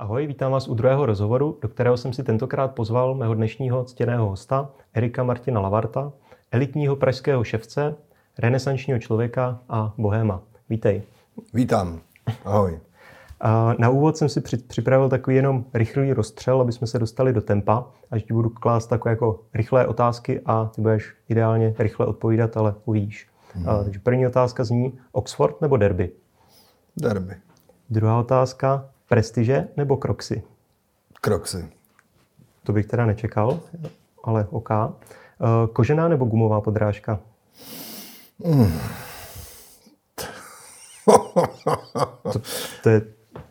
Ahoj, vítám vás u druhého rozhovoru, do kterého jsem si tentokrát pozval mého dnešního ctěného hosta, Erika Martina Lavarta, elitního pražského ševce, renesančního člověka a bohéma. Vítej. Vítám. Ahoj. Na úvod jsem si připravil takový jenom rychlý rozstřel, aby jsme se dostali do tempa, až ti budu klást takové jako rychlé otázky a ty budeš ideálně rychle odpovídat, ale uvidíš. Hmm. Takže první otázka zní Oxford nebo Derby? Derby. Druhá otázka, prestiže nebo kroxy? Kroxy. To bych teda nečekal, ale OK. Kožená nebo gumová podrážka? Mm. to, to je...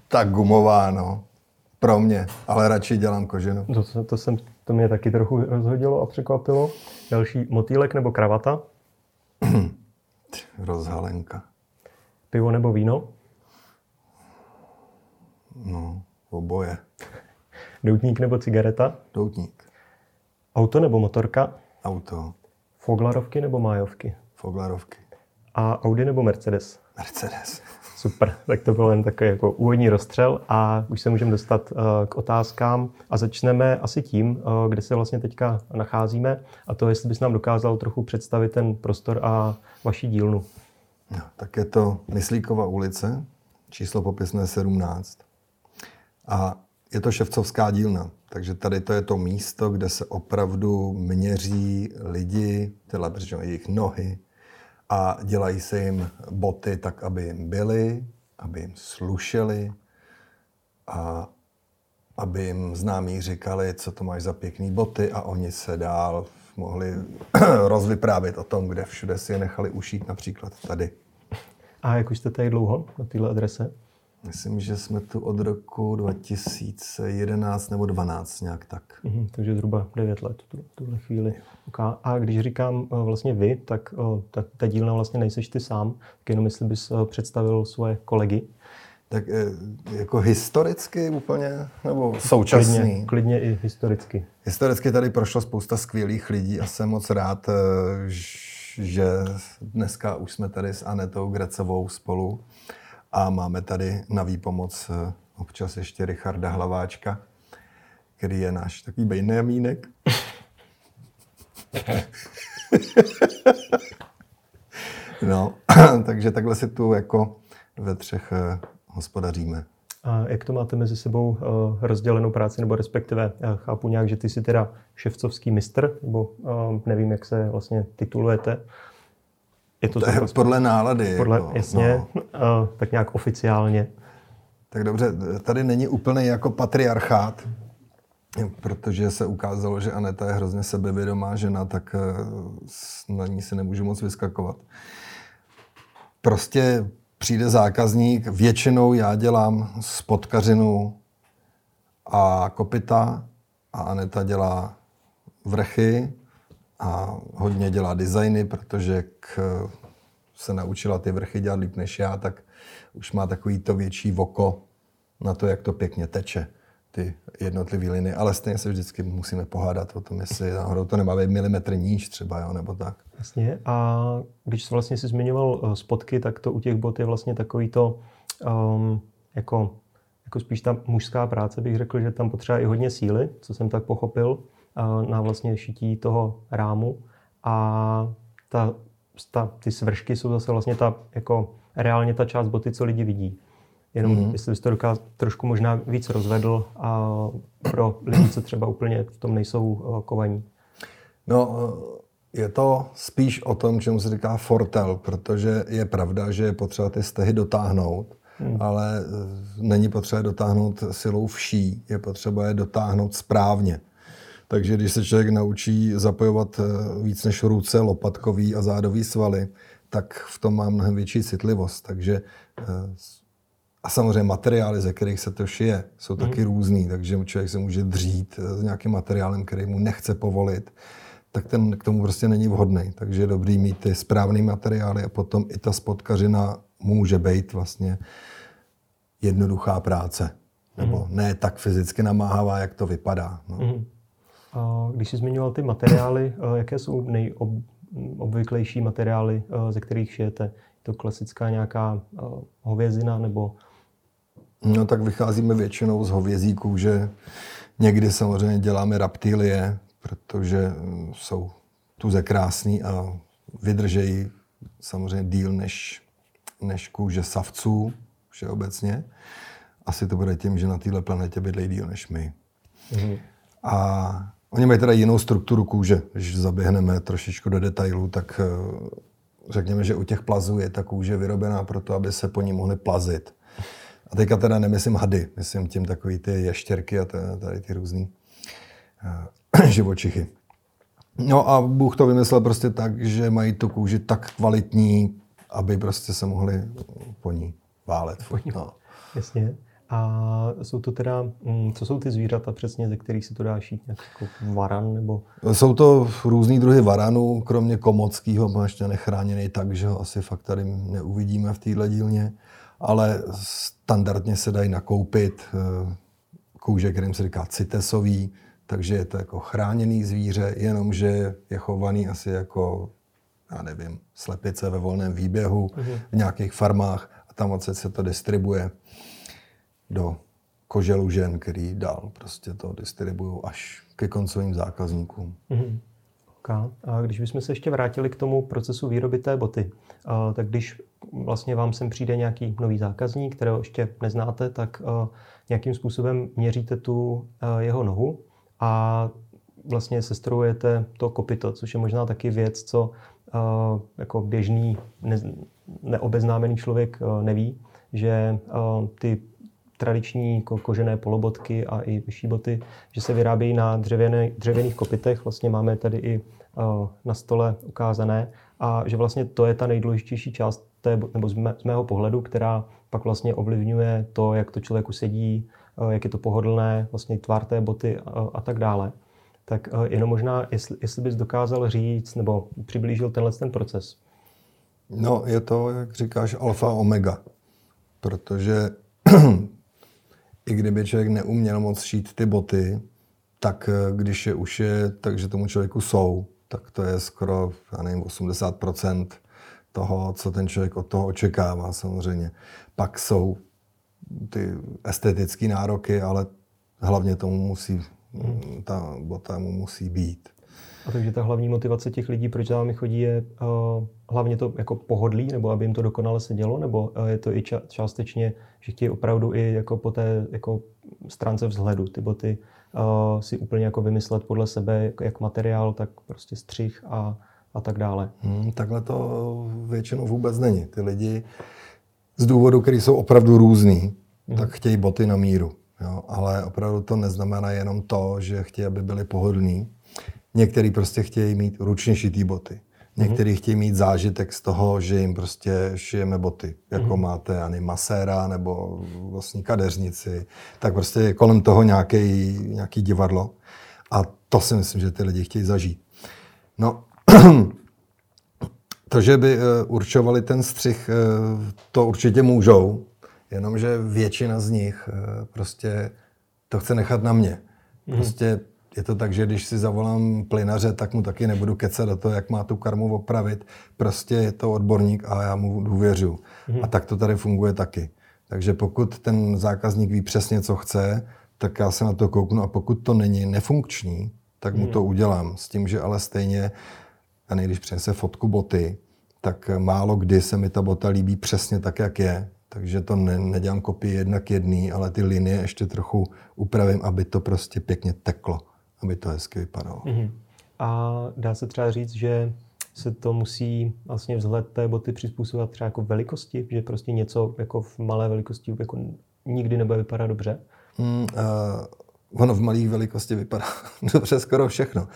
Tak gumová, no. Pro mě, ale radši dělám koženou. To, to, jsem, to mě taky trochu rozhodilo a překvapilo. Další, motýlek nebo kravata? Rozhalenka. Pivo nebo víno? No, oboje. Doutník nebo cigareta? Doutník. Auto nebo motorka? Auto. Foglarovky nebo májovky? Foglarovky. A Audi nebo Mercedes? Mercedes. Super, tak to byl jen takový jako úvodní rozstřel a už se můžeme dostat uh, k otázkám a začneme asi tím, uh, kde se vlastně teďka nacházíme a to, jestli bys nám dokázal trochu představit ten prostor a vaši dílnu. No, tak je to Myslíkova ulice, číslo popisné 17. A je to ševcovská dílna, takže tady to je to místo, kde se opravdu měří lidi, teda jejich nohy, a dělají se jim boty tak, aby jim byly, aby jim slušely a aby jim známí říkali, co to máš za pěkný boty a oni se dál mohli rozvyprávět o tom, kde všude si je nechali ušít, například tady. A jak už jste tady dlouho na této adrese? Myslím, že jsme tu od roku 2011 nebo 12 nějak tak. Mhm, takže zhruba 9 let tu, tuhle chvíli. A když říkám eh, vlastně vy, tak eh, ta, ta dílna vlastně nejseš ty sám, tak jenom jestli bys eh, představil svoje kolegy. Tak jako historicky úplně, nebo současný? Klidně, klidně i historicky. Historicky tady prošlo spousta skvělých lidí a jsem moc rád, že dneska už jsme tady s Anetou Grecovou spolu a máme tady na výpomoc eh, občas ještě Richarda Hlaváčka, který je náš takový bejnémínek. no, takže takhle si tu jako ve třech eh, hospodaříme. A jak to máte mezi sebou uh, rozdělenou práci, nebo respektive chápu nějak, že ty jsi teda ševcovský mistr, nebo nevím, jak se vlastně titulujete, je to, to je podle nálady. Podle, jako, jasně, no. uh, tak nějak oficiálně. Tak dobře, tady není úplně jako patriarchát, protože se ukázalo, že Aneta je hrozně sebevědomá žena, tak uh, na ní se nemůžu moc vyskakovat. Prostě přijde zákazník, většinou já dělám spotkařinu a kopita a Aneta dělá vrchy a hodně dělá designy, protože k, se naučila ty vrchy dělat líp než já, tak už má takový to větší voko na to, jak to pěkně teče, ty jednotlivé linie. Ale stejně se vždycky musíme pohádat o tom, jestli náhodou to nemá být milimetr níž třeba, jo, nebo tak. Jasně. A když vlastně si zmiňoval eh, spotky, tak to u těch bot je vlastně takový to, um, jako, jako spíš ta mužská práce, bych řekl, že tam potřeba i hodně síly, co jsem tak pochopil na vlastně šití toho rámu a ta, ta, ty svršky jsou zase vlastně ta, jako reálně ta část boty, co lidi vidí. Jenom mm-hmm. jestli byste to dokázal trošku možná víc rozvedl a pro lidi, co třeba úplně v tom nejsou kovaní. No, je to spíš o tom, čemu se říká fortel, protože je pravda, že je potřeba ty stehy dotáhnout, hmm. ale e, není potřeba dotáhnout silou vší, je potřeba je dotáhnout správně. Takže když se člověk naučí zapojovat eh, víc než ruce, lopatkový a zádový svaly, tak v tom má mnohem větší citlivost. Takže eh, a samozřejmě materiály, ze kterých se to šije, jsou mm. taky různý, takže člověk se může dřít eh, s nějakým materiálem, který mu nechce povolit, tak ten k tomu prostě není vhodný. Takže je dobrý mít ty správné materiály a potom i ta spotkařina může být vlastně jednoduchá práce. Nebo mm. ne tak fyzicky namáhavá, jak to vypadá. No. Mm. Když jsi zmiňoval ty materiály, eh, jaké jsou nejobvyklejší materiály, eh, ze kterých šijete? Je to klasická nějaká eh, hovězina nebo No tak vycházíme většinou z hovězí kůže. Někdy samozřejmě děláme raptilie, protože mm, jsou tuze krásný a vydržejí samozřejmě díl než, než kůže savců všeobecně. Asi to bude tím, že na této planetě bydlejí díl než my. Mm-hmm. A oni mají teda jinou strukturu kůže. Když zaběhneme trošičku do detailů, tak eh, řekněme, že u těch plazů je ta kůže vyrobená proto, aby se po ní mohly plazit. A teďka teda nemyslím hady, myslím tím takový ty ještěrky a tady ty různý uh, živočichy. No a Bůh to vymyslel prostě tak, že mají tu kůži tak kvalitní, aby prostě se mohli po ní válet. No. Jasně. A jsou to teda, mm, co jsou ty zvířata přesně, ze kterých se to dá šít? Jako varan nebo? Jsou to různý druhy varanů, kromě komockého, má ještě nechráněný tak, že ho asi fakt tady neuvidíme v téhle dílně, ale standardně se dají nakoupit eh, kůže, kterým se říká citesový, takže je to jako chráněný zvíře, jenomže je chovaný asi jako, já nevím, slepice ve volném výběhu uh-huh. v nějakých farmách a tam se to distribuje do koželu žen, který dál prostě to distribuují až ke koncovým zákazníkům. Mm-hmm. Okay. A když bychom se ještě vrátili k tomu procesu výroby té boty, tak když vlastně vám sem přijde nějaký nový zákazník, kterého ještě neznáte, tak nějakým způsobem měříte tu jeho nohu a vlastně sestrojujete to kopito, což je možná taky věc, co jako běžný ne, neobeznámený člověk neví, že ty tradiční kožené polobotky a i vyšší boty, že se vyrábějí na dřevěné, dřevěných kopitech. Vlastně máme tady i na stole ukázané. A že vlastně to je ta nejdůležitější část, té, nebo z, mé, z mého pohledu, která pak vlastně ovlivňuje to, jak to člověku sedí, jak je to pohodlné, vlastně tvar té boty a, a tak dále. Tak jenom možná, jestli, jestli bys dokázal říct nebo přiblížil tenhle ten proces. No, je to, jak říkáš, alfa omega, protože i kdyby člověk neuměl moc šít ty boty, tak eh, když je uše, takže tomu člověku jsou, tak to je skoro, já nevím, 80% toho, co ten člověk od toho očekává samozřejmě. Pak jsou ty estetické nároky, ale hlavně tomu musí, hmm. ta bota mu musí být. A takže ta hlavní motivace těch lidí, proč za vámi chodí, je uh, hlavně to jako pohodlí, nebo aby jim to dokonale sedělo, nebo uh, je to i ča- částečně, že chtějí opravdu i jako po té jako stránce vzhledu ty boty uh, si úplně jako vymyslet podle sebe, jak, jak materiál, tak prostě střih a, a tak dále. Hmm, takhle to většinou vůbec není. Ty lidi z důvodu, který jsou opravdu různý, hmm. tak chtějí boty na míru. Jo? Ale opravdu to neznamená jenom to, že chtějí, aby byly pohodlný, Někteří prostě chtějí mít ručně šitý boty. Někteří mm-hmm. chtějí mít zážitek z toho, že jim prostě šijeme boty. Jako mm-hmm. máte ani maséra nebo vlastně kadeřnici. Tak prostě je kolem toho nějaký, nějaký divadlo. A to si myslím, že ty lidi chtějí zažít. No, to, že by eh, určovali ten střih, eh, to určitě můžou, jenomže většina z nich eh, prostě to chce nechat na mě. Mhm. Prostě je to tak, že když si zavolám plynaře, tak mu taky nebudu kecat do toho, jak má tu karmu opravit. Prostě je to odborník a já mu důvěřuji. Mm. A tak to tady funguje taky. Takže pokud ten zákazník ví přesně, co chce, tak já se na to kouknu a pokud to není nefunkční, tak mu mm. to udělám. S tím, že ale stejně, a když přinese fotku boty, tak málo kdy se mi ta bota líbí přesně tak, jak je. Takže to ne, nedělám kopii jednak jedný, ale ty linie ještě trochu upravím, aby to prostě pěkně teklo aby to hezky vypadalo. Mm-hmm. A dá se třeba říct, že se to musí vlastně vzhled té boty přizpůsobovat třeba jako velikosti, že prostě něco jako v malé velikosti jako nikdy nebude vypadat dobře? Mm, uh, ono v malých velikosti vypadá dobře skoro všechno,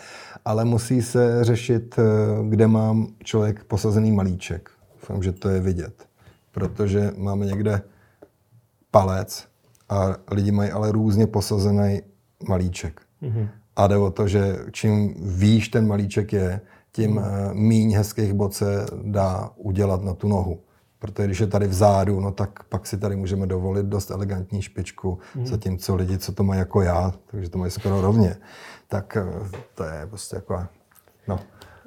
ale musí se řešit, eh, kde mám člověk posazený malíček. Doufám, že to je vidět, protože máme někde palec a lidi mají ale různě posazený malíček. Mm-hmm. A jde o to, že čím výš ten malíček je, tím hmm. Eh, míň hezkých bod se dá udělat na tu nohu. Protože když je tady vzadu, no tak pak si tady můžeme dovolit dost elegantní špičku, hmm. zatímco lidi, co to mají jako já, takže to mají skoro rovně, tak eh, to je prostě jako, no.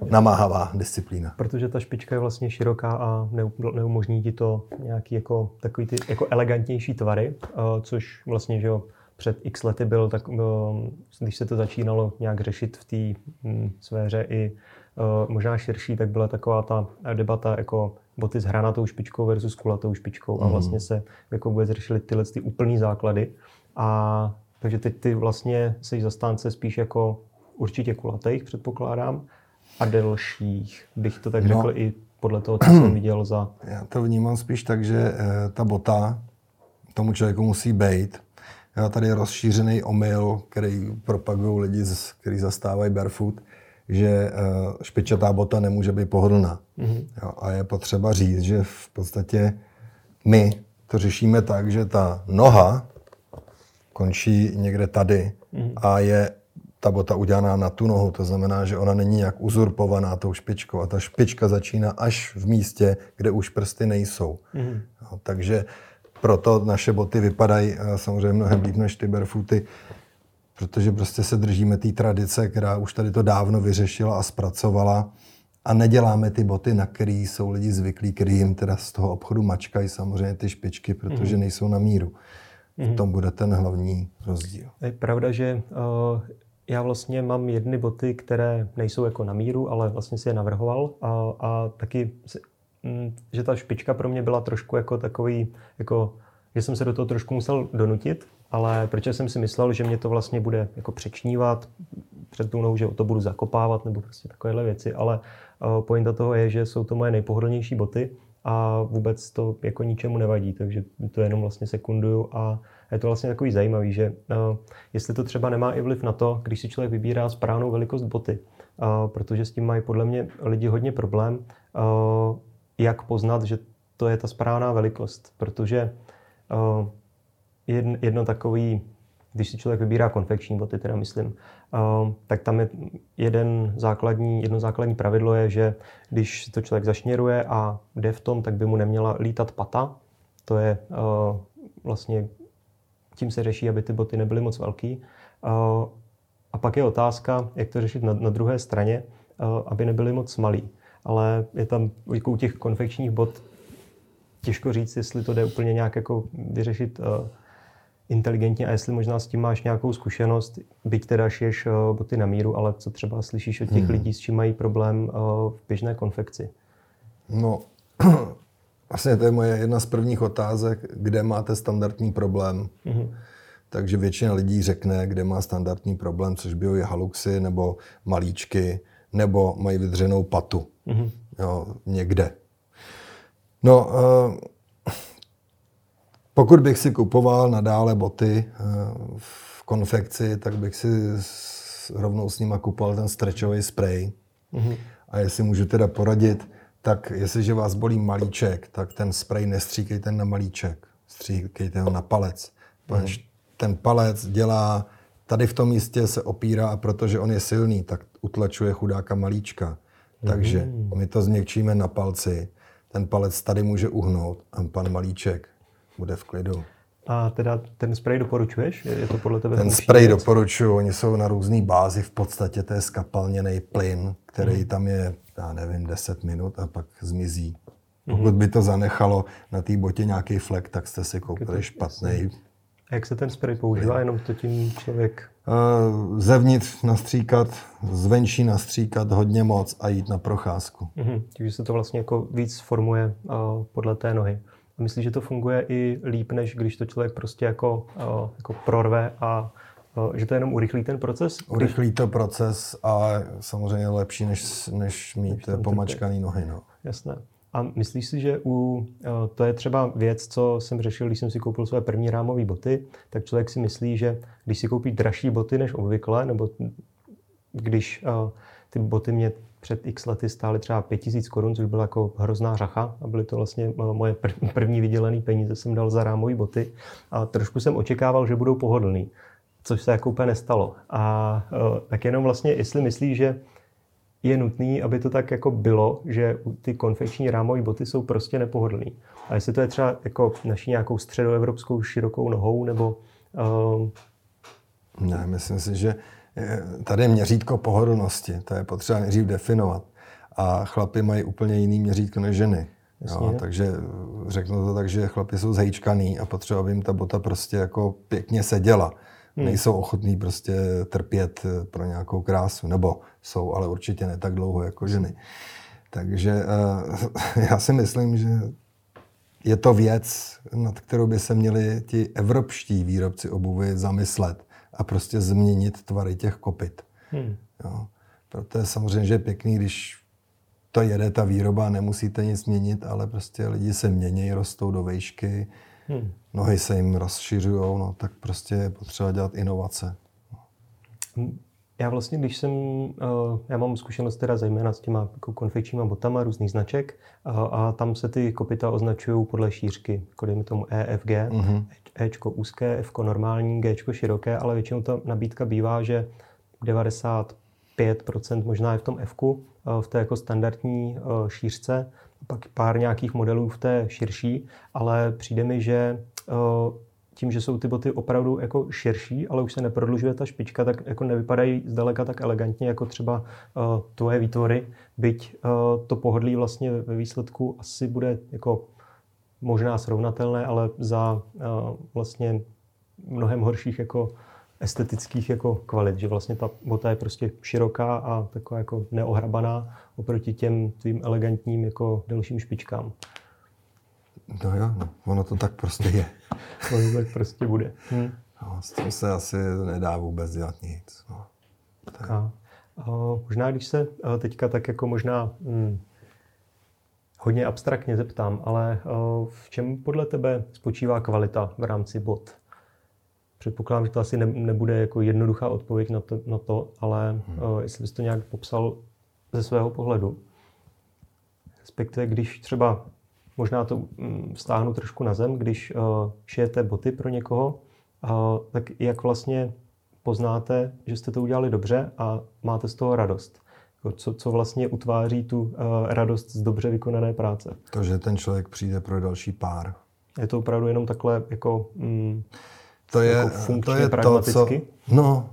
namáhavá disciplína. Protože ta špička je vlastně široká a neumožní ti to nějaký jako, takový ty jako elegantnější tvary, což vlastně, že jo, před x lety byl, tak, když se to začínalo nějak řešit v té hm, sféře i možná širší, tak byla taková ta debata jako boty s hranatou špičkou versus kulatou špičkou a mhm. vlastně se jako vůbec řešili tyhle ty úplný základy. A takže teď ty vlastně jsi zastánce spíš jako určitě kulatých, předpokládám, a delších, bych to tak no, řekl i podle toho, co jsem viděl za... Já to vnímám spíš tak, že e, ta bota tomu člověku musí být. Tady je rozšířený omyl, který propagují lidi, kteří zastávají barefoot, že e, špičatá bota nemůže být pohodlná. Mm-hmm. Jo, a je potřeba říct, že v podstatě my to řešíme tak, že ta noha končí někde tady mm-hmm. a je ta bota udělaná na tu nohu, to znamená, že ona není nějak uzurpovaná tou špičkou a ta špička začíná až v místě, kde už prsty nejsou. Mm. No, takže proto naše boty vypadají eh, samozřejmě mnohem líp než ty barefooty, protože prostě se držíme té tradice, která už tady to dávno vyřešila a zpracovala a neděláme ty boty, na které jsou lidi zvyklí, který jim teda z toho obchodu mačkají samozřejmě ty špičky, protože mm. nejsou na míru. Mm. V tom bude ten hlavní rozdíl. Je pravda, že uh já vlastně mám jedny boty, které nejsou jako na míru, ale vlastně si je navrhoval a, a taky, že ta špička pro mě byla trošku jako takový, jako, že jsem se do toho trošku musel donutit, ale protože jsem si myslel, že mě to vlastně bude jako přečnívat před nohou, že to budu zakopávat nebo prostě takovéhle věci, ale uh, pointa toho je, že jsou to moje nejpohodlnější boty a vůbec to jako ničemu nevadí, takže to jenom vlastně sekunduju a je to vlastně takový zajímavý, že uh, jestli to třeba nemá i vliv na to, když si člověk vybírá správnou velikost boty, uh, protože s tím mají podle mě lidi hodně problém, uh, jak poznat, že to je ta správná velikost, protože uh, jedno, takový, když si člověk vybírá konfekční boty, teda myslím, uh, tak tam je jeden základní, jedno základní pravidlo je, že když to člověk zašněruje a jde v tom, tak by mu neměla lítat pata. To je uh, vlastně tím se řeší, aby ty boty nebyly moc velký. A pak je otázka, jak to řešit na, na druhé straně, aby nebyly moc malý. Ale je tam jako u těch konfekčních bot těžko říct, jestli to jde úplně nějak jako vyřešit inteligentně a jestli možná s tím máš nějakou zkušenost, byť teda šiješ boty na míru, ale co třeba slyšíš od těch hmm. lidí, s čím mají problém v běžné konfekci? No, Vlastně to je moje jedna z prvních otázek, kde máte standardní problém. Mm-hmm. Takže většina lidí řekne, kde má standardní problém, což by je haluxy nebo malíčky, nebo mají vydřenou patu. Mm-hmm. Jo, někde. No, uh, pokud bych si kupoval nadále boty uh, v konfekci, tak bych si rovnou s nima kupoval ten stretchový spray. Mm-hmm. A jestli můžu teda poradit, tak jestliže vás bolí malíček, tak ten sprej nestříkejte na malíček, stříkejte ho na palec. Mm. Ten palec dělá, tady v tom místě se opírá a protože on je silný, tak utlačuje chudáka malíčka. Takže mm. my to změkčíme na palci, ten palec tady může uhnout a pan malíček bude v klidu. A teda ten sprej doporučuješ? Je to podle tebe? Ten sprej doporučuju, oni jsou na různé bázi, v podstatě to je skapalněný plyn, který mm. tam je já nevím, 10 minut a pak zmizí. Mhm. Pokud by to zanechalo na té botě nějaký flek, tak jste si koupili špatný. A jak se ten spray používá? Jenom to tím člověk... Uh, zevnitř nastříkat, zvenčí nastříkat hodně moc a jít na procházku. Uh-huh. Takže se to vlastně jako víc formuje uh, podle té nohy. A myslíš, že to funguje i líp, než když to člověk prostě jako, uh, jako prorve a že to jenom urychlí ten proces? Urychlí to proces a samozřejmě lepší, než, než mít než pomačkaný nohy. No. Jasné. A myslíš si, že u, to je třeba věc, co jsem řešil, když jsem si koupil své první rámové boty, tak člověk si myslí, že když si koupí dražší boty než obvykle, nebo když ty boty mě před x lety stály třeba 5000 korun, což byla jako hrozná řacha a byly to vlastně moje první vydělené peníze, jsem dal za rámové boty a trošku jsem očekával, že budou pohodlný což se jako úplně nestalo. A tak jenom vlastně, jestli myslíš, že je nutný, aby to tak jako bylo, že ty konfekční rámové boty jsou prostě nepohodlný. A jestli to je třeba jako naší nějakou středoevropskou širokou nohou, nebo... Uh... Ne, myslím si, že tady je měřítko pohodlnosti, to je potřeba nejdřív definovat. A chlapy mají úplně jiný měřítko než ženy. Jo, takže řeknu to tak, že chlapi jsou zhejčkaný a potřeba, aby jim ta bota prostě jako pěkně seděla. Hmm. Nejsou ochotní prostě trpět pro nějakou krásu, nebo jsou, ale určitě ne tak dlouho jako ženy. Takže uh, já si myslím, že je to věc, nad kterou by se měli ti evropští výrobci obuvy zamyslet a prostě změnit tvary těch kopit. Hmm. Jo. Proto je samozřejmě že je pěkný, když to jede ta výroba, nemusíte nic měnit, ale prostě lidi se mění, rostou do vejšky, hmm. nohy se jim rozšiřují, no, tak prostě je potřeba dělat inovace. Já vlastně, když jsem, eh, já mám zkušenost teda zejména s těma jako konfekčníma botama různých značek a, a tam se ty kopita označují podle šířky, jako dejme tomu EFG, mm-hmm. Ečko úzké, Fko normální, Gčko široké, ale většinou ta nabídka bývá, že 95% možná je v tom Fku, eh, v té jako standardní eh, šířce, pak pár nějakých modelů v té širší, ale přijde mi, že tím, že jsou ty boty opravdu jako širší, ale už se neprodlužuje ta špička, tak jako nevypadají zdaleka tak elegantně jako třeba uh, tvoje výtvory, byť uh, to pohodlí vlastně ve výsledku asi bude jako možná srovnatelné, ale za vlastně mnohem horších jako estetických jako kvalit, že vlastně ta bota je prostě široká a taková jako neohrabaná oproti těm tvým elegantním jako delším špičkám. No jo, no, ono to tak prostě je. ono tak prostě bude. Hm. No, s tím se asi nedá vůbec dělat nic. No. Tak. A, a možná, když se teďka tak jako možná hm, hodně abstraktně zeptám, ale v čem podle tebe spočívá kvalita v rámci bot? Předpokládám, že to asi ne, nebude jako jednoduchá odpověď na to, na to ale hmm. jestli bys to nějak popsal ze svého pohledu. Respektive, když třeba možná to stáhnu mm, trošku na zem, když uh, šijete boty pro někoho, uh, tak jak vlastně poznáte, že jste to udělali dobře a máte z toho radost? Jako co, co vlastně utváří tu uh, radost z dobře vykonané práce? To, že ten člověk přijde pro další pár. Je to opravdu jenom takhle jako, mm, to je, jako funkčně, to je? To, co, no,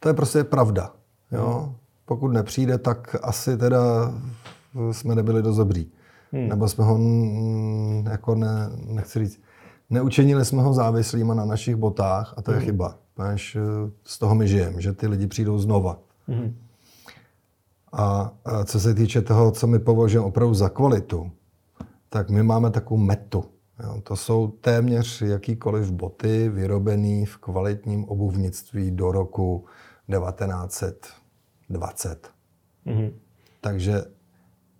to je prostě pravda. Jo? Hmm. Pokud nepřijde, tak asi teda jsme nebyli dost dobrý. Hmm. Nebo jsme ho, jako ne, nechci říct, neučinili jsme ho závislýma na našich botách a to je hmm. chyba. Páš, z toho my žijeme, že ty lidi přijdou znova. Hmm. A, a co se týče toho, co my považujeme opravdu za kvalitu, tak my máme takovou metu. Jo. To jsou téměř jakýkoliv boty vyrobený v kvalitním obuvnictví do roku 1920. Mm-hmm. Takže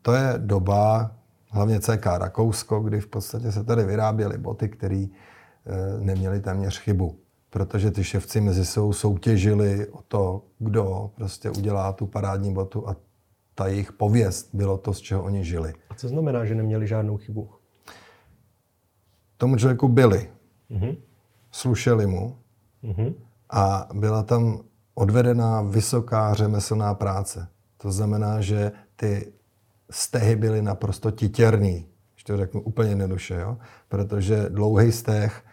to je doba, hlavně CK Rakousko, kdy v podstatě se tady vyráběly boty, které eh, neměly téměř chybu. Protože ty ševci mezi sebou soutěžili o to, kdo prostě udělá tu parádní botu a ta jejich pověst bylo to, z čeho oni žili. A co znamená, že neměli žádnou chybu? Tomu člověku byli. Mm-hmm. Slušeli mu mm-hmm. a byla tam odvedená vysoká řemeslná práce. To znamená, že ty stehy byly naprosto titěrný, když to řeknu úplně jednoduše, jo? protože dlouhý steh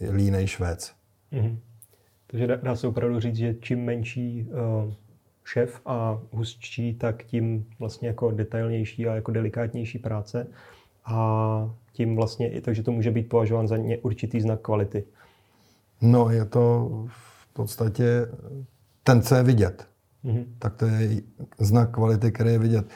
je línej švec. Mm-hmm. Takže dá, dá se opravdu říct, že čím menší uh, šef a hustší, tak tím vlastně jako detailnější a jako delikátnější práce a tím vlastně i takže to může být považován za určitý znak kvality. No, je to v podstatě ten, co je vidět. Mm-hmm. Tak to je znak kvality, který je vidět.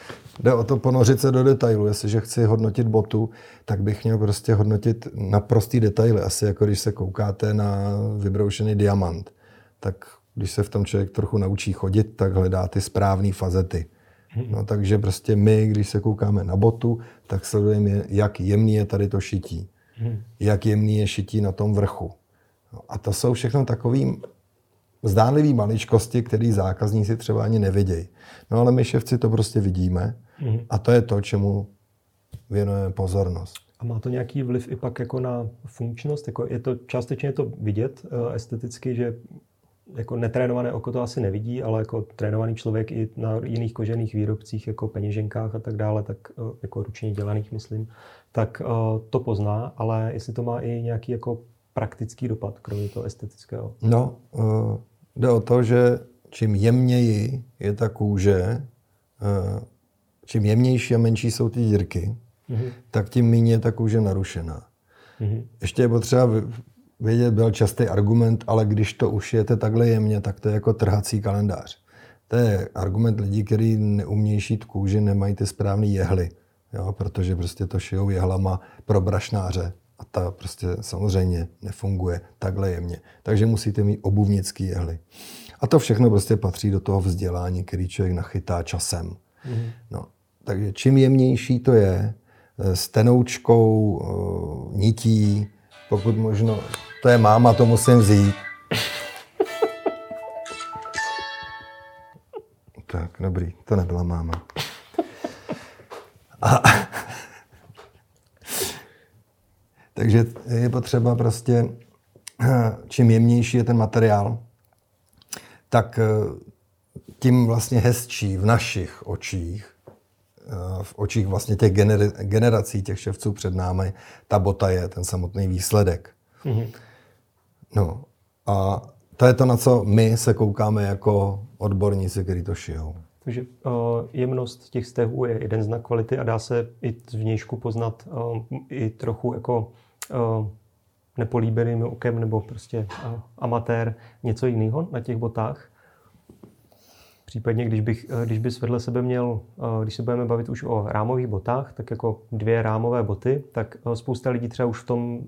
Jde o to ponořit se do detailu. Jestliže chci hodnotit botu, tak bych měl prostě hodnotit na prostý detaily. Asi jako když se koukáte na vybroušený diamant. Tak když se v tom člověk trochu naučí chodit, tak hledá ty správné fazety. No, takže prostě my, když se koukáme na botu, tak sledujeme, jak jemný je tady to šití. Mm-hmm. Jak jemný je šití na tom vrchu. No, a to jsou všechno takový zdánlivý maličkosti, který zákazníci třeba ani nevidějí. No ale my ševci to prostě vidíme mm-hmm. a to je to, čemu věnujeme pozornost. A má to nějaký vliv i pak jako na funkčnost? Jako je to částečně to vidět uh, esteticky, že jako netrénované oko to asi nevidí, ale jako trénovaný člověk i na jiných kožených výrobcích, jako peněženkách a tak dále, tak uh, jako ručně dělaných, myslím, tak uh, to pozná, ale jestli to má i nějaký jako praktický dopad, kromě toho estetického? No, uh, Jde o to, že čím jemněji je ta kůže, eh, čím jemnější a menší jsou ty dírky, mm-hmm. tak tím méně je ta kůže narušená. Mm-hmm. Ještě je potřeba vědět, byl častý argument, ale když to ušijete takhle jemně, tak to je jako trhací kalendář. To je argument lidí, kteří neumějí šít kůži, nemají ty správné jehly, jo, protože prostě to šijou jehlama pro brašnáře a ta prostě samozřejmě nefunguje takhle jemně. Takže musíte mít obuvnický jehly. A to všechno prostě patří do toho vzdělání, který člověk nachytá časem. Mm-hmm. No, takže čím jemnější to je, eh, s tenoučkou, eh, nití, pokud možno, to je máma, to musím vzít. tak, dobrý, to nebyla máma. A, takže je potřeba prostě, čím jemnější je ten materiál, tak tím vlastně hezčí v našich očích Eh, v očích vlastně těch generací, těch ševců před námi, ta bota je ten samotný výsledek. Mm-hmm. No a to je to, na co my se koukáme jako odborníci, kteří to šijou. Takže uh, jemnost těch stehů je jeden znak kvality a dá se i z vnějšku poznat uh, i trochu jako uh, nepolíbeným okem nebo prostě uh, amatér něco jiného na těch botách. Případně, když, bych, eh, když bys vedle sebe měl, eh, když se budeme bavit už o rámových botách, tak jako dvě rámové boty, tak eh, spousta lidí třeba už v tom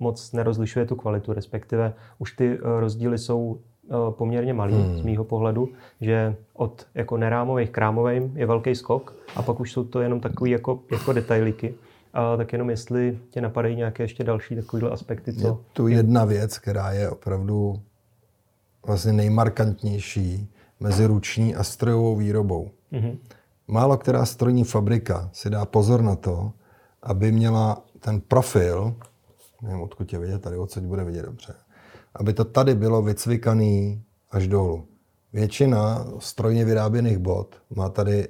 moc nerozlišuje tu kvalitu, respektive už ty rozdíly jsou poměrně malý hmm. z mýho pohledu, že od jako nerámových k rámovým je velký skok a pak už jsou to jenom takový jako, jako detailíky. A tak jenom jestli tě napadají nějaké ještě další takovéhle aspekty, co... Je tu jedna věc, která je opravdu vlastně nejmarkantnější, mezi ruční a strojovou výrobou. Mm-hmm. Málo která strojní fabrika si dá pozor na to, aby měla ten profil, nevím, odkud je vidět, tady odsud bude vidět dobře, aby to tady bylo vycvikaný až dolů. Většina strojně vyráběných bot má tady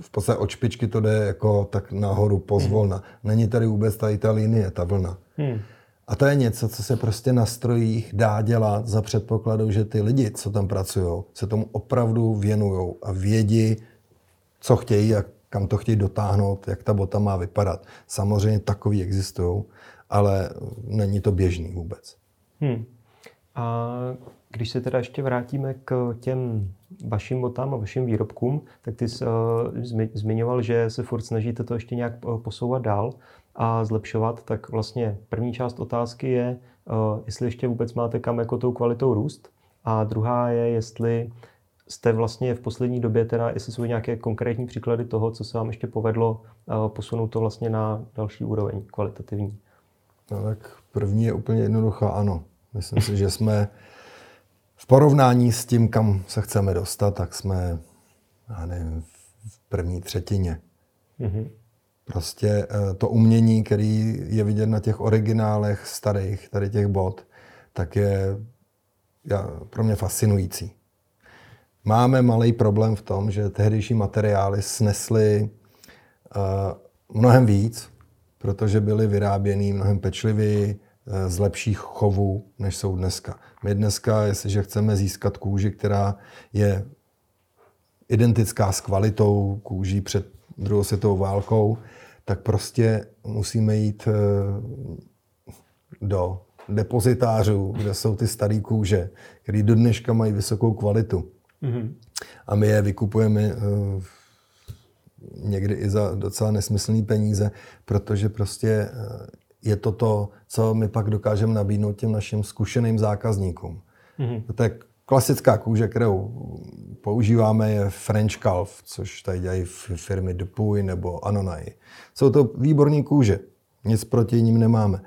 v podstatě od špičky to jde jako tak nahoru pozvolna. Není tady vůbec tady ta linie, ta vlna. Hmm. A to je něco, co se prostě na strojích dá dělat za předpokladu, že ty lidi, co tam pracují, se tomu opravdu věnují a vědí, co chtějí a kam to chtějí dotáhnout, jak ta bota má vypadat. Samozřejmě takový existují, ale není to běžný vůbec. Hmm. A když se teda ještě vrátíme k těm vašim botám a vašim výrobkům, tak ty jsi uh, zmiňoval, že se furt snažíte to ještě nějak eh, posouvat dál a zlepšovat, tak vlastně první část otázky je, uh, jestli ještě vůbec máte kam jako tou kvalitou růst. A druhá je, jestli jste vlastně v poslední době, teda, jestli jsou nějaké konkrétní příklady toho, co se vám ještě povedlo uh, posunout to vlastně na další úroveň kvalitativní. No tak první je úplně jednoduchá, ano. Myslím si, že jsme v porovnání s tím, kam se chceme dostat, tak jsme, já nevím, v první třetině. Mm-hmm. Prostě eh, to umění, který je vidět na těch originálech starých, tady těch bot, tak je já, pro mě fascinující. Máme malý problém v tom, že tehdejší materiály snesly uh, mnohem víc, protože byly vyráběny mnohem pečlivěji, uh, z lepších chovů, než jsou dneska. My dneska, jestliže chceme získat kůži, která je identická s kvalitou kůží před druhou světovou válkou, tak prostě musíme jít eh, do depozitářů, kde jsou ty staré kůže, které do dneška mají vysokou kvalitu. Mm-hmm. A my je vykupujeme eh, někdy i za docela nesmyslné peníze, protože prostě eh, je to to, co my pak dokážeme nabídnout těm našim zkušeným zákazníkům. Mm-hmm. Je klasická kůže, kterou používáme, je French Calf, což tady dělají firmy Dupuy nebo Anonai. Jsou to výborní kůže, nic proti ním nemáme.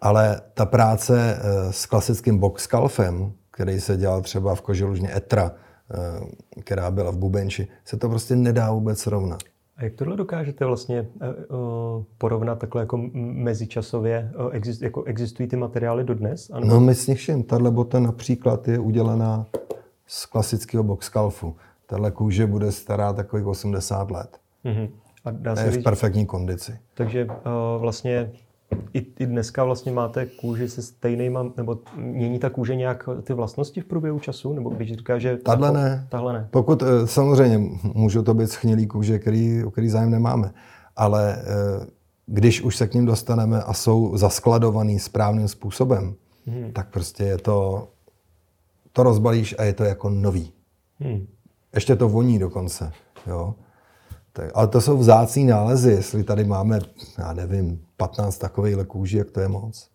Ale ta práce eh, s klasickým box calfem, který se dělal třeba v koželužně Etra, eh, která byla v Bubenči, se to prostě nedá vůbec srovnat. A jak tohle dokážete vlastně uh, porovnat takhle jako mezičasově? Uh, exist, jako existují ty materiály dodnes? Ano? No my s všem. Tahle bota například je udělaná z klasického boxkalfu. Tahle kůže bude stará takových 80 let. Mm-hmm. A dá se je říct, v perfektní kondici. Takže uh, vlastně i, i dneska vlastně máte kůži se stejnýma, nebo mění ta kůže nějak ty vlastnosti v průběhu času? Nebo když říká, že... Tahle ne. Tahle ne. Pokud, eh, samozřejmě, můžou to být schnilý kůže, který, o který zájem nemáme. Ale eh, když už se k ním dostaneme a jsou zaskladovaný správným způsobem, hmm. tak prostě je to, to rozbalíš a je to jako nový. Hmm. Ještě to voní dokonce. Jo? Tak, ale to jsou vzácní nálezy, jestli tady máme, já nevím, 15 takových kůží, jak to je moc.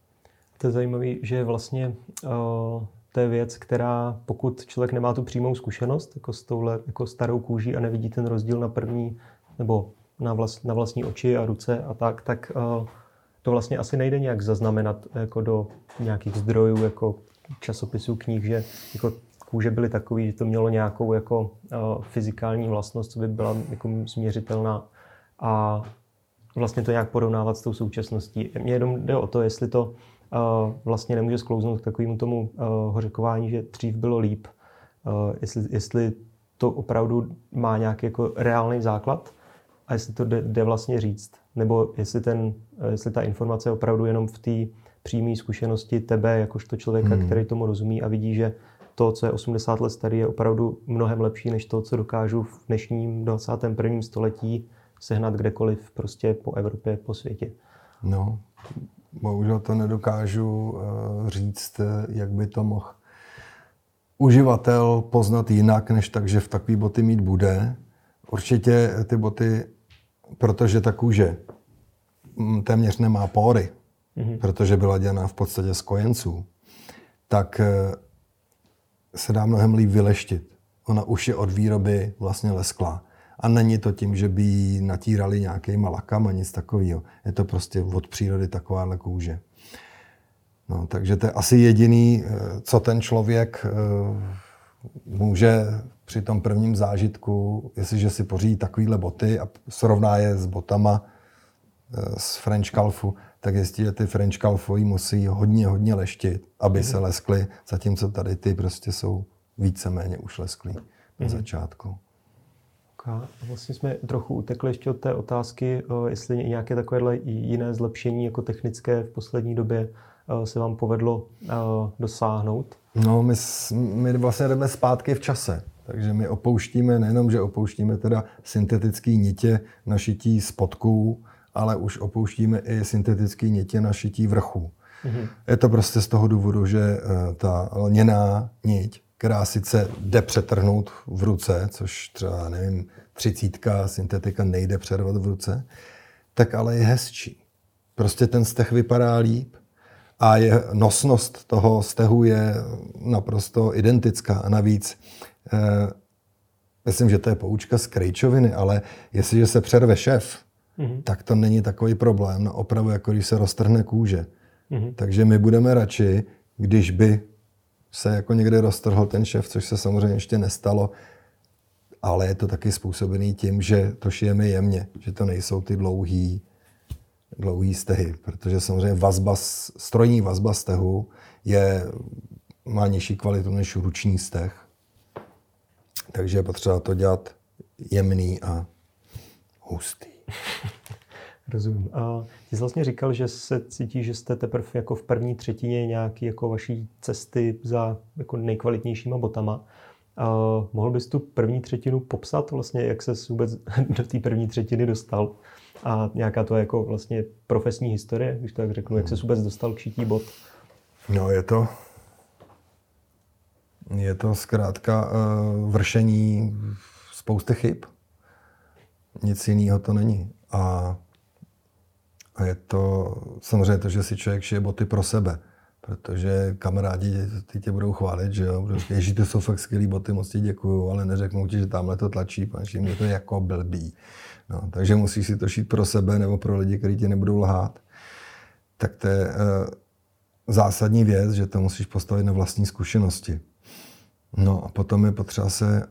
To je zajímavé, že vlastně uh, to je věc, která pokud člověk nemá tu přímou zkušenost jako s touhle jako starou kůží a nevidí ten rozdíl na první nebo na, vlast, na vlastní oči a ruce a tak, tak uh, to vlastně asi nejde nějak zaznamenat jako do nějakých zdrojů, jako časopisů, knih, že jako kůže byly takový, že to mělo nějakou jako uh, fyzikální vlastnost, co by byla jako změřitelná a vlastně to nějak porovnávat s tou současností. Mně jenom jde o to, jestli to uh, vlastně nemůže sklouznout k takovému tomu uh, hořekování, že dřív bylo líp, jestli, jestli to opravdu má nějaký jako reálný základ a jestli to jde, jde vlastně říct, nebo jestli, ten, jestli ta informace je opravdu jenom v té přímé zkušenosti tebe, jakožto člověka, hmm. který tomu rozumí a vidí, že to, co je 80 let starý, je opravdu mnohem lepší, než to, co dokážu v dnešním 21. století sehnat kdekoliv prostě po Evropě, po světě. No, bohužel to nedokážu uh, říct, jak by to mohl uživatel poznat jinak, než tak, že v takové boty mít bude. Určitě ty boty, protože ta kůže mm, téměř nemá pory, mm-hmm. protože byla dělaná v podstatě z kojenců, tak eh, se dá mnohem líp vyleštit. Ona už je od výroby vlastně lesklá. A není to tím, že by ji natírali nějakýma lakama, nic takového. Je to prostě od přírody takováhle kůže. No, takže to je asi jediný, eh, co ten člověk eh, může při tom prvním zážitku, jestliže si pořídí takovýhle boty a srovná je s botama eh, z French Calfu, tak jistí, že ty French Calfoví musí hodně, hodně leštit, aby se leskly, zatímco tady ty prostě jsou víceméně už lesklý na mhm. začátku. A vlastně jsme trochu utekli ještě od té otázky, eh, jestli nějaké takovéhle jiné zlepšení jako technické v poslední době eh, se vám povedlo eh, dosáhnout? No, my, my vlastně jdeme zpátky v čase. Takže my opouštíme, nejenom, že opouštíme teda syntetické nitě na šití spodků, ale už opouštíme i syntetické nitě na šití vrchu. Mm-hmm. Je to prostě z toho důvodu, že ta lněná niť která sice jde přetrhnout v ruce, což třeba, nevím, třicítka syntetika nejde přervat v ruce, tak ale je hezčí. Prostě ten steh vypadá líp a je, nosnost toho stehu je naprosto identická. A navíc, eh, myslím, že to je poučka z krejčoviny, ale jestliže se přerve šef, mm-hmm. tak to není takový problém na opravu, jako když se roztrhne kůže. Mm-hmm. Takže my budeme radši, když by se jako někde roztrhl ten šef, což se samozřejmě ještě nestalo, ale je to taky způsobený tím, že to šijeme jemně, že to nejsou ty dlouhý, dlouhý stehy, protože samozřejmě vazba, strojní vazba stehu je, má nižší kvalitu než ruční steh. Takže je potřeba to dělat jemný a hustý. Rozumím. A ty jsi vlastně říkal, že se cítí, že jste teprve jako v první třetině nějaký jako vaší cesty za jako nejkvalitnějšíma botama. A mohl bys tu první třetinu popsat vlastně, jak se vůbec do té první třetiny dostal? A nějaká to jako vlastně profesní historie, když to tak řeknu, jak se vůbec dostal k šití bot? No je to, je to zkrátka uh, vršení spousty chyb. Nic jiného to není. A a je to samozřejmě to, že si člověk šije boty pro sebe. Protože kamarádi ty tě budou chválit, že jo. Ježí, to jsou fakt skvělý boty, moc ti děkuju, ale neřeknou ti, že tamhle to tlačí, panči, mě to jako blbý. No, takže musíš si to šít pro sebe nebo pro lidi, kteří tě nebudou lhát. Tak to je uh, zásadní věc, že to musíš postavit na vlastní zkušenosti. No a potom je potřeba se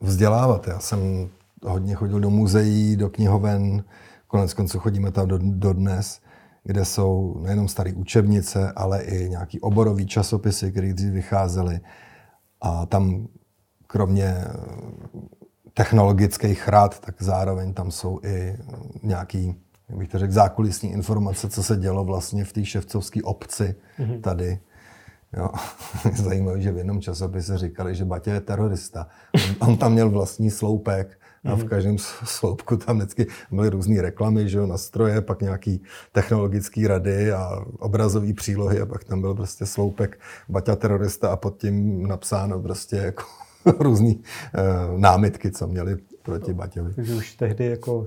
vzdělávat. Já jsem hodně chodil do muzeí, do knihoven, Konec konců chodíme tam do, do dnes, kde jsou nejenom staré učebnice, ale i nějaký oborový časopisy, které dřív vycházely. A tam kromě eh, technologických rád, tak zároveň tam jsou i nějaký jak bych to řekl, zákulisní informace, co se dělo vlastně v té ševcovské obci mm-hmm. tady. Jo. Zajímavé, že v jednom časopise říkali, že Batě je terorista. On, on tam měl vlastní sloupek a v mhm. každém sloupku tam vždycky byly různé reklamy, že jo, nastroje, pak nějaký technologické rady a obrazové přílohy a pak tam byl prostě sloupek Baťa terorista a pod tím napsáno prostě jako různé uh, námitky, co měli proti Baťovi. Takže už tehdy jako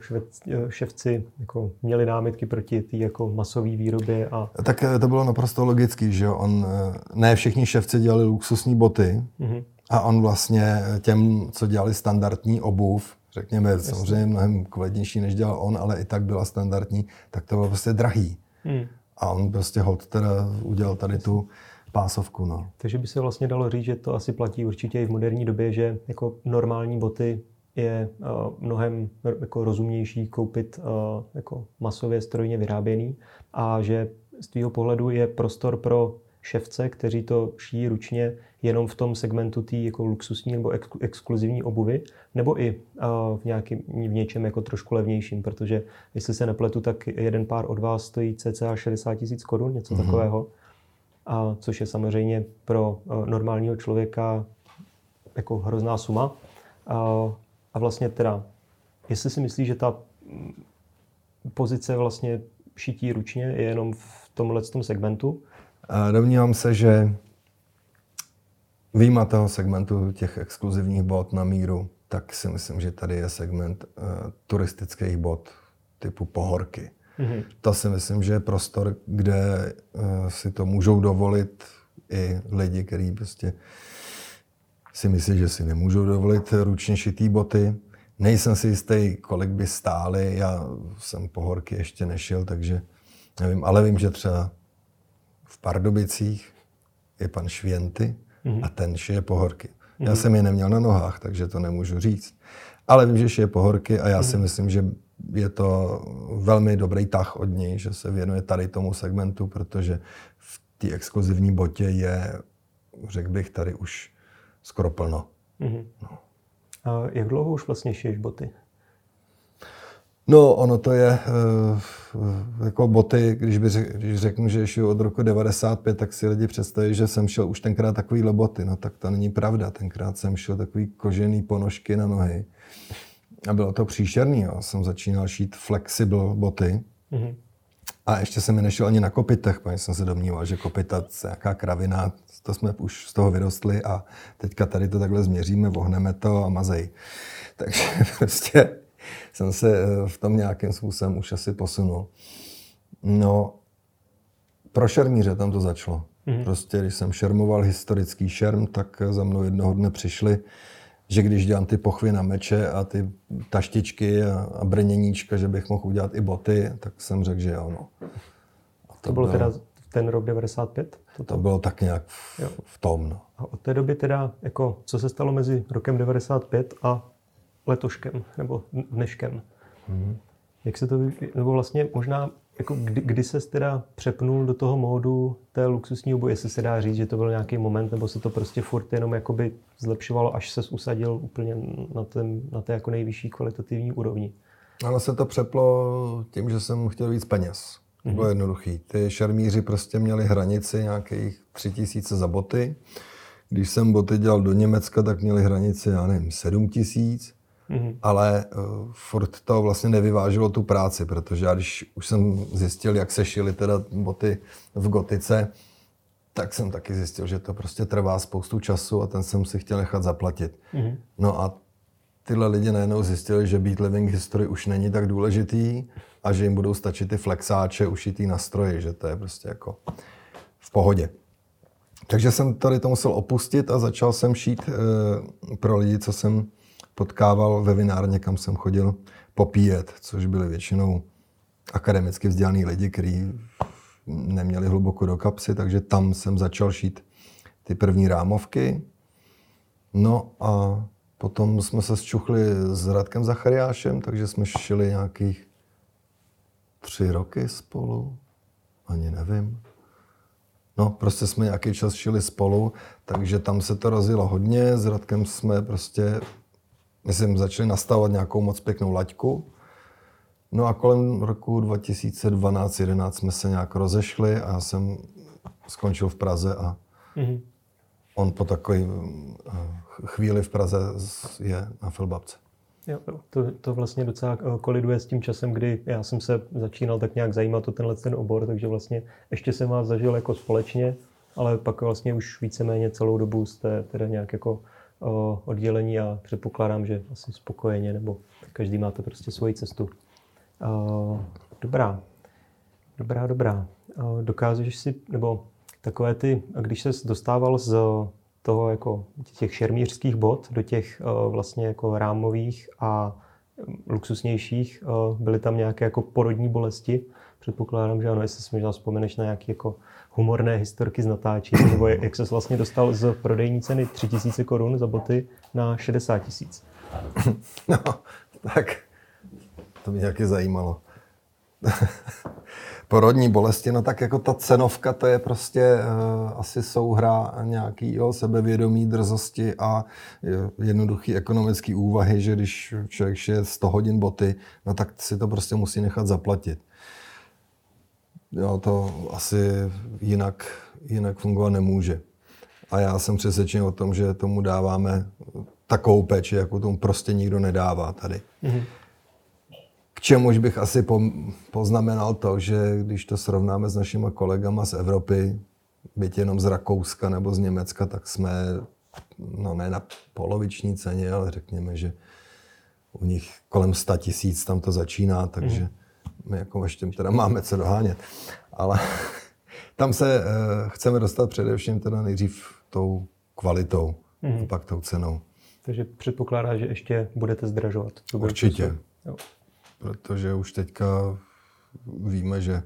ševci jako měli námitky proti té jako masové výrobě. A... Tak eh, to bylo naprosto logický, že jo? On, eh, ne všichni ševci dělali luxusní boty mm-hmm. a on vlastně těm, co dělali standardní obuv, řekněme, Jasně. samozřejmě mnohem kvalitnější, než dělal on, ale i tak byla standardní, tak to bylo prostě drahý. Mm. A on prostě hod teda udělal tady tu pásovku. No. Takže by se vlastně dalo říct, že to asi platí určitě i v moderní době, že jako normální boty je uh, mnohem jako rozumnější koupit uh, jako masově strojně vyráběný a že z tvého pohledu je prostor pro ševce, kteří to šijí ručně jenom v tom segmentu té jako luxusní nebo ex- exkluzivní obuvy, nebo i uh, v, nějaký, v něčem jako trošku levnějším, protože jestli se nepletu, tak jeden pár od vás stojí cca 60 tisíc korun, něco mm-hmm. takového, a což je samozřejmě pro uh, normálního člověka jako hrozná suma. Uh, a vlastně teda, jestli si myslíš, že ta mm, pozice vlastně šití ručně je jenom v tomhle tom segmentu? Domnívám se, že výjima toho segmentu těch exkluzivních bot na míru, tak si myslím, že tady je segment uh, turistických bot typu pohorky. Mm-hmm. To si myslím, že je prostor, kde uh, si to můžou dovolit i lidi, kteří prostě si myslí, že si nemůžou dovolit ručně šitý boty. Nejsem si jistý, kolik by stály. Já jsem pohorky ještě nešil, takže nevím, ale vím, že třeba v Pardubicích je pan Švěnty mm-hmm. a ten šije pohorky. Mm-hmm. Já jsem je neměl na nohách, takže to nemůžu říct. Ale vím, že šije pohorky a já mm-hmm. si myslím, že je to velmi dobrý tah od něj, že se věnuje tady tomu segmentu, protože v té exkluzivní botě je, řekl bych, tady už skoro plno. Mm-hmm. No. A jak dlouho už vlastně šiješ boty? No, ono to je uh, jako boty, když, by řek, když řeknu, že šiju od roku 95, tak si lidi představí, že jsem šel už tenkrát takovýhle boty. No tak to není pravda. Tenkrát jsem šel takový kožený ponožky na nohy. A bylo to příšerný. Jo. Jsem začínal šít flexible boty. Mm-hmm. A ještě jsem mi nešel ani na kopitech, protože jsem se domníval, že kopita je nějaká kravina, to jsme už z toho vyrostli a teďka tady to takhle změříme, vohneme to a mazej. Takže prostě jsem se eh, v tom nějakým způsobem už asi posunul. No, pro šermíře tam to začalo. Mm-hmm. Prostě, když jsem šermoval historický šerm, tak za mnou jednoho dne přišli, že když dělám ty pochvy na meče a ty taštičky a, a brněníčka, že bych mohl udělat i boty, tak jsem řekl, že jo. No. A to, to bylo, bylo teda ten rok 95? To, to bylo tak nějak v, v tom. No. A od té doby teda, jako, co se stalo mezi rokem 95 a letoškem, nebo dneškem? Mm-hmm. Jak se to, nebo vlastně možná, jako kdy, kdy se teda přepnul do toho módu té luxusní oboje, jestli se dá říct, že to byl nějaký moment, nebo se to prostě furt jenom jakoby zlepšovalo, až se usadil úplně na, ten, na té jako nejvyšší kvalitativní úrovni? Ale se to přeplo tím, že jsem chtěl víc peněz. To bylo mm-hmm. jednoduchý. Ty šarmíři prostě měli hranici nějakých tři tisíce za boty. Když jsem boty dělal do Německa, tak měli hranici, já nevím, sedm tisíc. Mm-hmm. Ale uh, furt to vlastně nevyvážilo tu práci, protože já když už jsem zjistil, jak se šily teda boty v gotice, tak jsem taky zjistil, že to prostě trvá spoustu času a ten jsem si chtěl nechat zaplatit. Mm-hmm. No a tyhle lidi najednou zjistili, že být living history už není tak důležitý a že jim budou stačit ty flexáče, ušitý na stroji, že to je prostě jako v pohodě. Takže jsem tady to musel opustit a začal jsem šít e, pro lidi, co jsem potkával ve vinárně, kam jsem chodil popíjet, což byli většinou akademicky vzdělaný lidi, kteří neměli hluboko do kapsy, takže tam jsem začal šít ty první rámovky. No a potom jsme se zčuchli s Radkem Zachariášem, takže jsme šili nějakých tři roky spolu, ani nevím. No, prostě jsme nějaký čas šili spolu, takže tam se to rozjelo hodně. S Radkem jsme prostě, myslím, začali nastavovat nějakou moc pěknou laťku. No a kolem roku 2012-2011 jsme se nějak rozešli a já jsem skončil v Praze a mm-hmm. on po takové eh, chvíli v Praze je na Filbabce. Jo, to, to vlastně docela eh, koliduje s tím časem, kdy já jsem se začínal tak nějak zajímat o tenhle ten obor, takže vlastně ještě jsem vás zažil jako společně, ale pak vlastně už víceméně celou dobu jste teda nějak jako oddělení a předpokládám, že asi spokojeně, nebo každý máte prostě svoji cestu. Dobrá, dobrá, dobrá. Dokážeš si, nebo takové ty, když se dostával z toho jako těch šermířských bod do těch vlastně jako rámových a luxusnějších. Byly tam nějaké jako porodní bolesti. Předpokládám, že ano, jestli si možná vzpomeneš na nějaké jako humorné historky z natáčení, nebo jak se vlastně dostal z prodejní ceny 3000 korun za boty na 60 tisíc. No, tak to mě nějaké zajímalo. porodní bolesti, no tak jako ta cenovka, to je prostě uh, asi souhra nějaký jo, sebevědomí, drzosti a jednoduchý ekonomický úvahy, že když člověk šije 100 hodin boty, no tak si to prostě musí nechat zaplatit. Jo, to asi jinak, jinak fungovat nemůže. A já jsem přesvědčen o tom, že tomu dáváme takovou péči, jakou tomu prostě nikdo nedává tady. Mm-hmm čemuž bych asi poznamenal to, že když to srovnáme s našimi kolegama z Evropy, byť jenom z Rakouska nebo z Německa, tak jsme no ne na poloviční ceně, ale řekněme, že u nich kolem 100 tisíc tam to začíná, takže my jako ještě teda máme co dohánět. Ale tam se uh, chceme dostat především teda nejdřív tou kvalitou mm. a pak tou cenou. Takže předpokládá, že ještě budete zdražovat. Určitě. Jo protože už teďka víme, že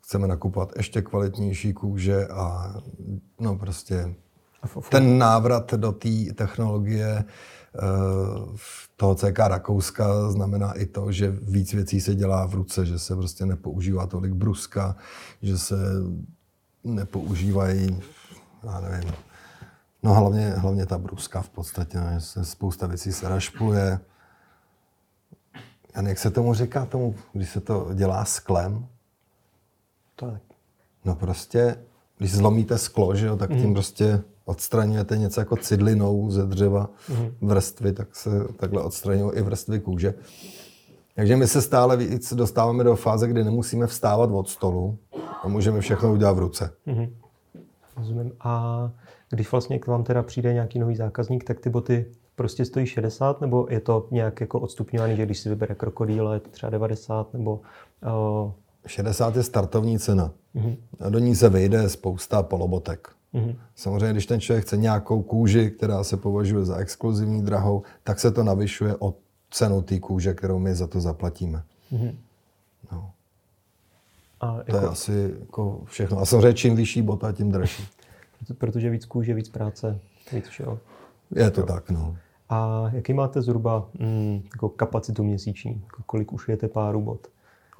chceme nakupovat ještě kvalitnější kůže a no prostě ten návrat do té technologie eh, toho CK Rakouska znamená i to, že víc věcí se dělá v ruce, že se prostě nepoužívá tolik bruska, že se nepoužívají, já nevím, no hlavně, hlavně ta bruska v podstatě, že se spousta věcí se rašpuje, a jak se tomu říká tomu, když se to dělá sklem? Tak. No prostě, když zlomíte sklo, že jo, tak tím mm. prostě odstraňujete něco jako cidlinou ze dřeva mm. vrstvy, tak se takhle odstraňují i vrstvy kůže. Takže my se stále víc dostáváme do fáze, kdy nemusíme vstávat od stolu a můžeme všechno udělat v ruce. Mm. Rozumím. A když vlastně k vám teda přijde nějaký nový zákazník, tak ty boty prostě stojí 60, nebo je to nějak jako odstupňovaný, že když si vybere krokodýl, je to třeba 90, nebo... Uh... 60 je startovní cena. Uh-huh. A do ní se vejde spousta polobotek. Uh-huh. Samozřejmě, když ten člověk chce nějakou kůži, která se považuje za exkluzivní drahou, tak se to navyšuje o cenu té kůže, kterou my za to zaplatíme. Uh-huh. No. A jako... To je asi jako všechno. A samozřejmě, čím vyšší bota, tím dražší. Protože víc kůže, víc práce, víc všeho. Je to jo. tak, no. A jaký máte zhruba mm, jako kapacitu měsíční? Jako kolik ušijete páru bot?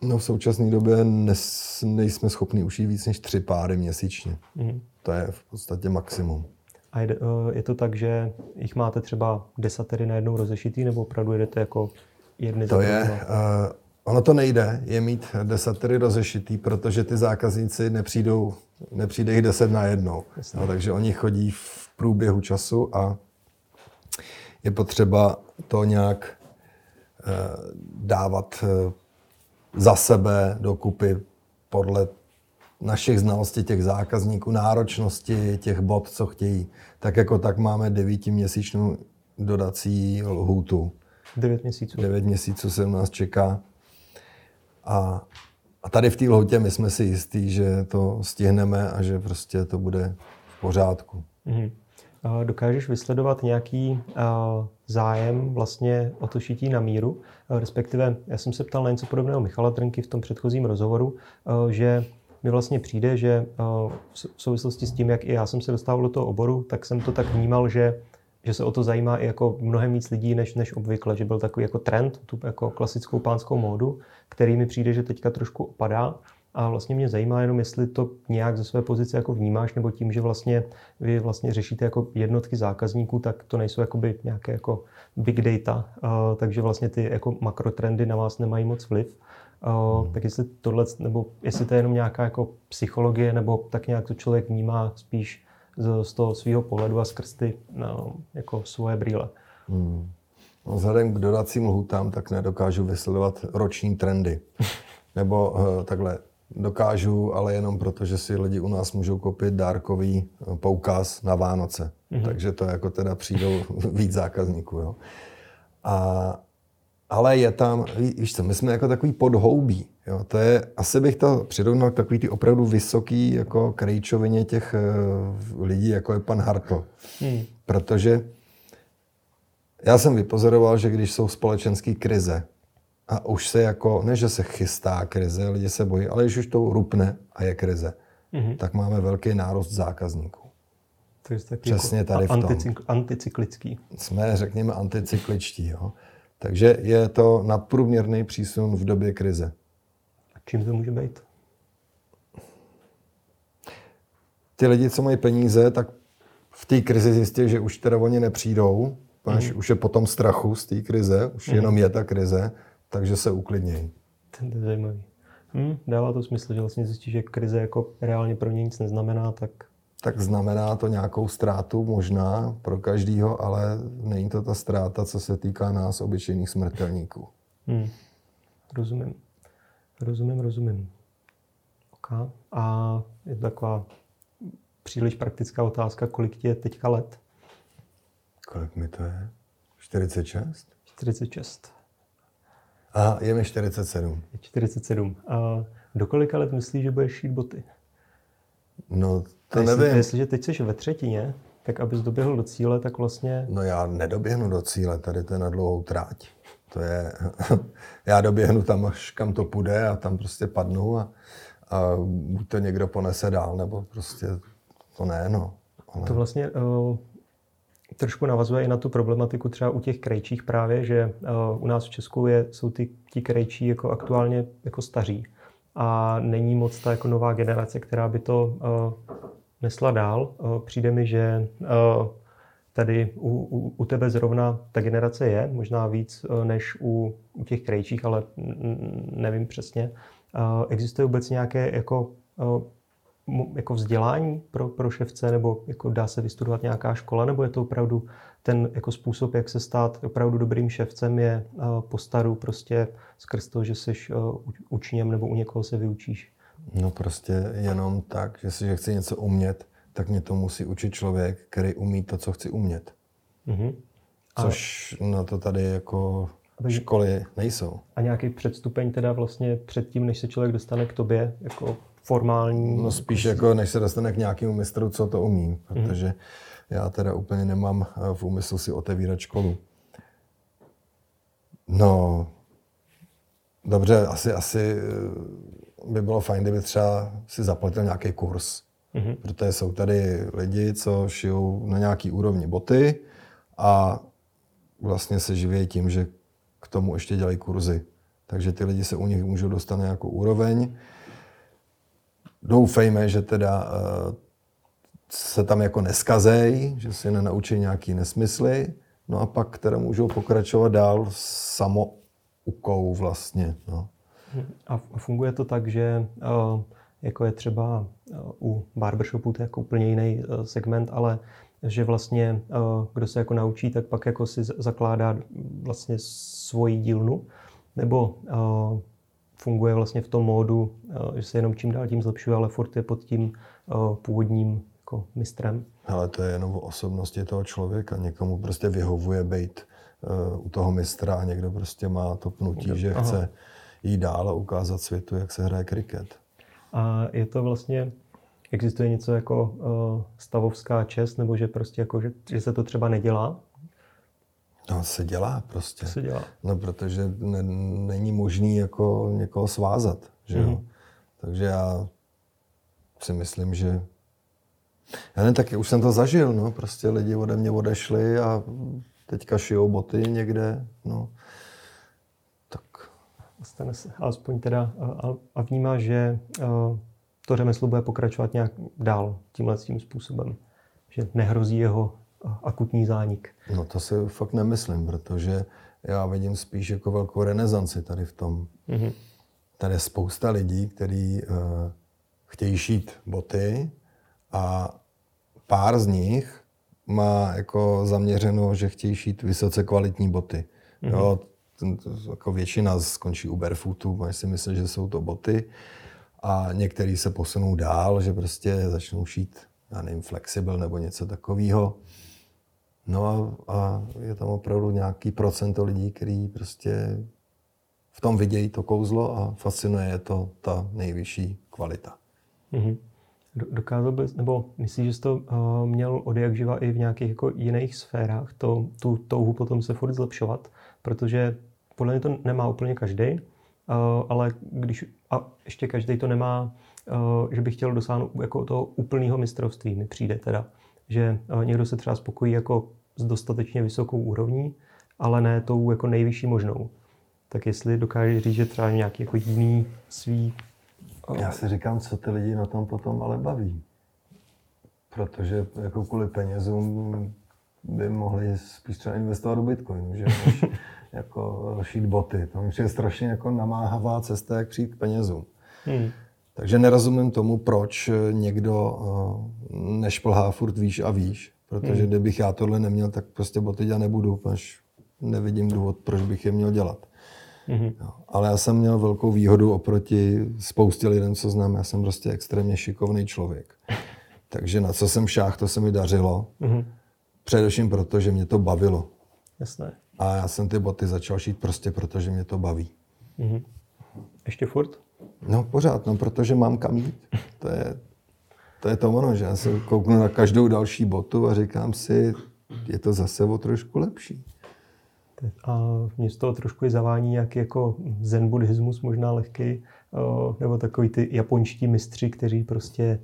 No v současné době nes, nejsme schopni ušít víc než tři páry měsíčně. Mm. To je v podstatě maximum. A je, eh, je to tak, že jich máte třeba desatery najednou rozešitý, nebo opravdu jedete jako jedny To je, uh, ono to nejde, je mít desatery rozešitý, protože ty zákazníci nepřijdou, nepřijde jich deset na jednou. No, takže oni chodí v průběhu času a je potřeba to nějak eh, dávat eh, za sebe dokupy podle našich znalostí těch zákazníků, náročnosti těch bod, co chtějí. Tak jako tak máme devítiměsíčnou dodací lhůtu. Devět měsíců. Devět měsíců se u nás čeká. A, a tady v té lhůtě my jsme si jistí, že to stihneme a že prostě to bude v pořádku. Mm-hmm. Dokážeš vysledovat nějaký zájem vlastně o to šití na míru? Respektive, já jsem se ptal na něco podobného Michala Trnky v tom předchozím rozhovoru, že mi vlastně přijde, že v souvislosti s tím, jak i já jsem se dostával do toho oboru, tak jsem to tak vnímal, že, že se o to zajímá i jako mnohem víc lidí než, než obvykle, že byl takový jako trend, tu jako klasickou pánskou módu, který mi přijde, že teďka trošku opadá A vlastně mě zajímá jenom, jestli to nějak ze své pozice jako vnímáš, nebo tím, že vlastně vy vlastně řešíte jako jednotky zákazníků, tak to nejsou jakoby nějaké jako big data, uh, takže vlastně ty jako makrotrendy na vás nemají moc vliv. Uh, hmm. Tak jestli tohle, nebo jestli to je jenom nějaká jako psychologie, nebo tak nějak to člověk vnímá spíš z, z toho svého pohledu a skrz ty no, jako svoje brýle. Hmm. No, vzhledem k dodacím lhutám, tak nedokážu vysledovat roční trendy. Nebo uh, takhle, dokážu, ale jenom proto, že si lidi u nás můžou koupit dárkový eh, poukaz na Vánoce. Mm-hmm. Takže to jako teda přijdou víc zákazníků. Jo. A, ale je tam, víš co, my jsme jako takový podhoubí. Jo. To je, asi bych to přirovnal k takový ty opravdu vysoký jako krejčovině těch uh, lidí, jako je pan Hartl. Mm. Protože já jsem vypozoroval, že když jsou společenské krize, a už se jako, ne že se chystá krize, lidi se bojí, ale když už to rupne a je krize, mm-hmm. tak máme velký nárost zákazníků. To je taky Přesně jako tady v tom. Anticyklický. Jsme, řekněme, anticykličtí. Jo? Takže je to nadprůměrný přísun v době krize. A čím to může být? Ty lidi, co mají peníze, tak v té krizi zjistí, že už teda oni nepřijdou, mm. už je potom strachu z té krize, už mm. jenom je ta krize, takže se uklidnějí. To je zajímavý. Hm, dává to smysl, že vlastně zjistí, že krize jako reálně pro ně nic neznamená, tak... Tak znamená to nějakou ztrátu možná pro každýho, ale není to ta ztráta, co se týká nás, obyčejných smrtelníků. Hm. Rozumím. Rozumím, rozumím. Okay. A je to taková příliš praktická otázka, kolik ti je teďka let? Kolik mi to je? 46? 46. A je mi 47. Je 47. A do kolika let myslíš, že budeš šít boty? No, to jestli, nevím. Jestliže teď jsi ve třetině, tak abys doběhl do cíle, tak vlastně... No já nedoběhnu do cíle, tady to je na dlouhou tráť. To je... já doběhnu tam, až kam to půjde a tam prostě padnu a, a buď to někdo ponese dál, nebo prostě to ne, no. Ale... To vlastně uh, trošku navazuje i na tu problematiku třeba u těch krejčích právě, že uh, u nás v Česku je, jsou ty, ti krejčí jako aktuálně jako staří a není moc ta jako nová generace, která by to uh, nesla dál. Uh, přijde mi, že tady u, u, u tebe zrovna ta generace je, možná víc než u, u těch krejčích, ale nevím přesně. Existuje vůbec nějaké jako jako vzdělání pro, pro ševce, nebo jako dá se vystudovat nějaká škola, nebo je to opravdu ten jako způsob, jak se stát opravdu dobrým ševcem, je uh, po staru prostě skrz to, že jsi uh, učněm nebo u někoho se vyučíš? No prostě jenom tak, že si že chci něco umět, tak mě to musí učit člověk, který umí to, co chci umět. Mm-hmm. Což a... na to tady jako školy nejsou. A nějaký předstupeň teda vlastně předtím, než se člověk dostane k tobě, jako formální? No spíš jako, než se dostane k nějakému mistru, co to umí, mhm. protože mm. já teda úplně nemám eh, v úmyslu si otevírat školu. No, dobře, asi, asi eh, by bylo fajn, kdyby třeba si zaplatil nějaký kurz. Mm-hmm. Protože jsou tady lidi, co šijou na nějaký úrovni boty a vlastně se živí tím, že k tomu ještě dělají kurzy. Takže ty lidi se u nich můžou dostat na nějakou úroveň doufejme, že teda uh, se tam jako neskazej, že si nenaučí nějaký nesmysly, no a pak teda můžou pokračovat dál samoukou vlastně. No. A funguje to tak, že uh, jako je třeba uh, u barbershopu, to je jako úplně jiný segment, ale že vlastně kdo se jako naučí, tak pak jako si zakládá vlastně svoji dílnu, nebo funguje vlastně v tom módu, eh, že se jenom čím dál tím zlepšuje, ale furt je pod tím eh, původním jako mistrem. Ale to je jenom o osobnosti toho člověka. Někomu prostě vyhovuje být uh, u toho mistra a někdo prostě má to pnutí, že Aha. chce jít dál a ukázat světu, jak se hraje kriket. A je to vlastně, existuje něco jako stavovská čest, nebo že prostě jako, že, že se to třeba nedělá? No, se dělá prostě. Se dělá. No, protože ne, není možný jako někoho svázat, že jo. Mm. Takže já si myslím, že já nevím, tak už jsem to zažil, no, prostě lidi ode mě odešli a teďka šijou boty někde, no. Tak stane se alespoň teda a, a vnímá, že to řemeslo bude pokračovat nějak dál tímhle tím způsobem. Že nehrozí jeho akutní zánik. No to si fakt nemyslím, protože já vidím spíš jako velkou renesanci tady v tom. Mm-hmm. Tady je spousta lidí, kteří uh, chtějí šít boty a pár z nich má jako zaměřeno, že chtějí šít vysoce kvalitní boty. Mm-hmm. Jo, ten, jako většina skončí u barefootu, mají si myslí, že jsou to boty a některý se posunou dál, že prostě začnou šít, já nevím, flexible nebo něco takového. No a, a je tam opravdu nějaký procento lidí, který prostě v tom vidějí to kouzlo a fascinuje je to ta nejvyšší kvalita. Mm-hmm. Dokázal bys, nebo myslíš, že jsi to uh, měl od jak živa i v nějakých jako jiných sférách, to, tu touhu potom se furt zlepšovat, protože podle mě to nemá úplně každý, uh, ale když, a ještě každý to nemá, uh, že by chtěl dosáhnout jako toho úplného mistrovství, mi přijde teda, že uh, někdo se třeba spokojí jako s dostatečně vysokou úrovní, ale ne tou jako nejvyšší možnou. Tak jestli dokáže říct, že třeba nějaký jako jiný svý já si říkám, co ty lidi na tom potom ale baví. Protože jako kvůli penězům by mohli spíš třeba investovat do Bitcoinu, že než jako šít boty. To je strašně jako namáhavá cesta, jak přijít k penězům. Hmm. Takže nerozumím tomu, proč někdo eh, nešplhá furt výš a výš. Protože hmm. kdybych já tohle neměl, tak prostě boty dělat nebudu, až nevidím důvod, proč bych je měl dělat. Mm-hmm. Jo. Ale já jsem měl velkou výhodu oproti spoustě lidem, co znám. Já jsem prostě extrémně šikovný člověk. Takže na co jsem šách, to se mi dařilo. Mm-hmm. Především proto, že mě to bavilo. Jasné. A já jsem ty boty začal šít prostě proto, že mě to baví. Mm-hmm. Ještě furt? No pořád, no protože mám kam jít. To je, to je to ono, že já se kouknu na každou další botu a říkám si, je to zase o trošku lepší. A mě z toho trošku i zavání nějaký jako zen buddhismus, možná lehký, nebo takový ty japonští mistři, kteří prostě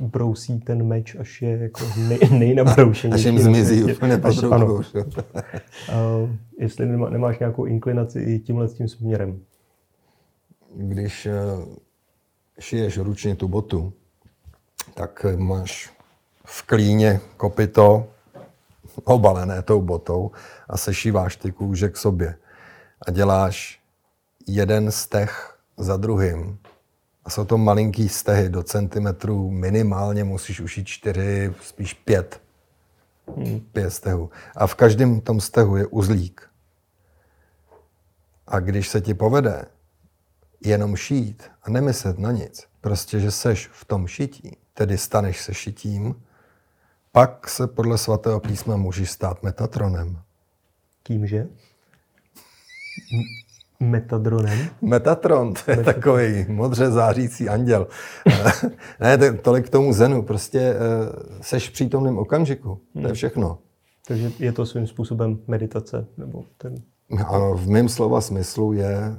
brousí ten meč, až je jako nej, nejnabroušenější. Až jim zmizí úplně až, ano. Jestli nemá, nemáš nějakou inklinaci i tímhle tím směrem. Když e, šiješ ručně tu botu, tak máš v klíně kopito, obalené tou botou a sešíváš ty kůže k sobě. A děláš jeden steh za druhým. A jsou to malinký stehy, do centimetrů minimálně musíš ušít čtyři, spíš pět. Hmm. Pět stehů. A v každém tom stehu je uzlík. A když se ti povede jenom šít a nemyslet na nic, prostě, že seš v tom šití, tedy staneš se šitím, pak se podle svatého písma můžeš stát Metatronem. Kýmže? Metadronem? Metatron, to je Metatron. takový modře zářící anděl. ne, to, tolik k tomu zenu. Prostě uh, seš v přítomném okamžiku. To je hmm. všechno. Takže je to svým způsobem meditace? Nebo ten... Ano, v mém slova smyslu je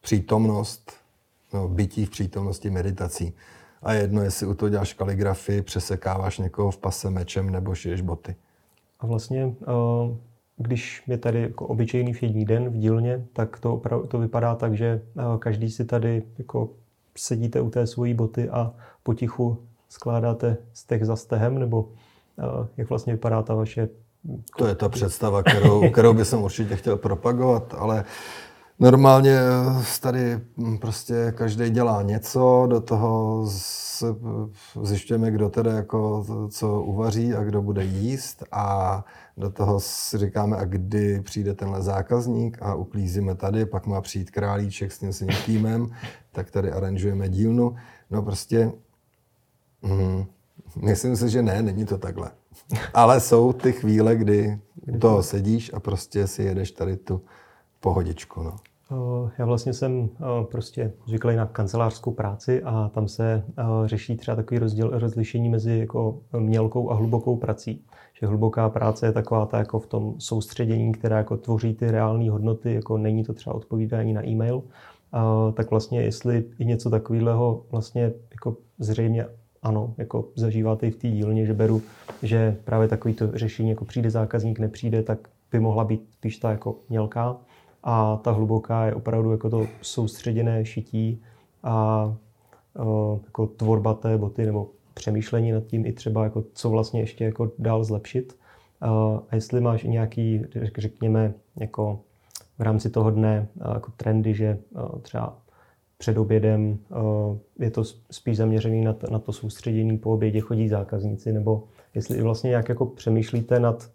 přítomnost, no, bytí v přítomnosti meditací. A jedno, jestli u toho děláš kaligrafii, přesekáváš někoho v pase mečem nebo šiješ boty. A vlastně, eh, když je tady jako obyčejný všední den v dílně, tak to, opravdu, to vypadá tak, že eh, každý si tady jako sedíte u té svojí boty a potichu skládáte steh za stehem, nebo eh, jak vlastně vypadá ta vaše... To je ta představa, kterou, kterou bych určitě chtěl propagovat, ale Normálně eh, tady hm, prostě každý dělá něco, do toho eh, zjišťujeme, kdo tedy jako co uvaří a kdo bude jíst a do toho si říkáme, a kdy přijde tenhle zákazník a uklízíme tady, pak má přijít králíček s tím svým týmem, tak tady aranžujeme dílnu. No prostě, hm, myslím si, že ne, není to takhle. Ale jsou ty chvíle, kdy u toho sedíš a prostě si jedeš tady tu pohodičku. No. Eh, já vlastně jsem eh, prostě zvyklý na kancelářskou práci a tam se eh, řeší třeba takový rozdíl, rozlišení mezi jako mělkou a hlubokou prací. Že hluboká práce je taková ta jako v tom soustředění, která jako tvoří ty reální hodnoty, jako není to třeba odpovídání na e-mail, tak vlastně jestli i něco takového vlastně jako zřejmě ano, jako zažíváte i v té dílně, že beru, že právě takový to řešení, jako přijde zákazník, nepřijde, tak by mohla být spíš ta jako mělká a ta hluboká je opravdu jako to soustředěné šití a uh, jako tvorba té boty nebo přemýšlení nad tím i třeba jako co vlastně ještě jako dál zlepšit. Uh, a jestli máš nějaký, řekněme, jako v rámci toho dne uh, jako trendy, že třeba před obědem je to spíš zaměřený na, na to soustředění, po obědě chodí zákazníci, nebo jestli i vlastně nějak jako přemýšlíte nad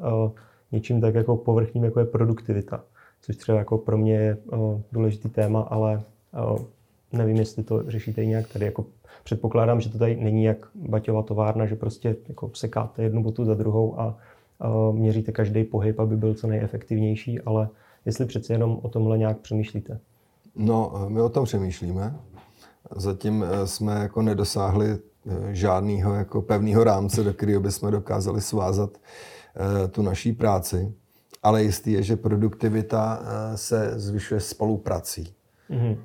něčím tak jako povrchním, jako je produktivita, což třeba jako pro mě je důležitý téma, ale nevím, jestli to řešíte nějak tady. Jako předpokládám, že to tady není jak baťová továrna, že prostě jako sekáte jednu botu za druhou a měříte každý pohyb, aby byl co nejefektivnější, ale jestli přece jenom o tomhle nějak přemýšlíte. No, my o tom přemýšlíme. Zatím eh, jsme jako nedosáhli eh, žádného jako pevného rámce, do kterého bychom dokázali svázat eh, tu naší práci. Ale jistý je, že produktivita se zvyšuje spoluprací. Mm-hmm.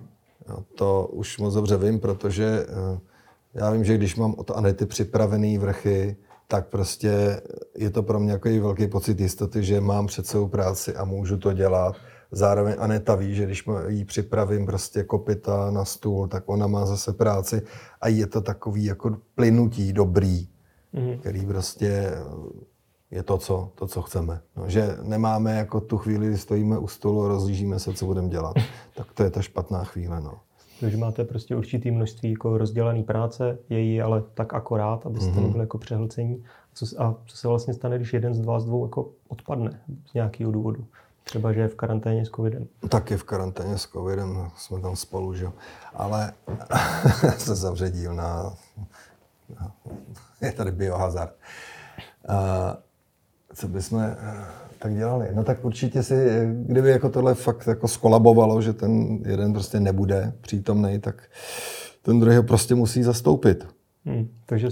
To už moc dobře vím, protože já vím, že když mám od Anety připravený vrchy, tak prostě je to pro mě jako velký pocit jistoty, že mám před svou práci a můžu to dělat Zároveň Aneta ví, že když jí připravím prostě kopita na stůl, tak ona má zase práci a je to takový jako plynutí dobrý, mm. který prostě je to, co, to, co chceme. No, že nemáme jako tu chvíli, kdy stojíme u stolu a rozlížíme se, co budeme dělat. tak to je ta špatná chvíle. No. Takže máte prostě určitý množství jako rozdělané práce, její ale tak akorát, abyste mm-hmm. nebyli jako přehlcení. A co, a co se vlastně stane, když jeden z dva z dvou jako odpadne z nějakého důvodu? Třeba, že je v karanténě s covidem. Tak je v karanténě s covidem, jsme tam spolu, že Ale se zavře dílna. Je tady biohazard. A co bychom eh, tak dělali? No tak určitě si, kdyby jako tohle fakt jako skolabovalo, že ten jeden prostě nebude přítomný, tak ten druhý ho prostě musí zastoupit. Hmm, takže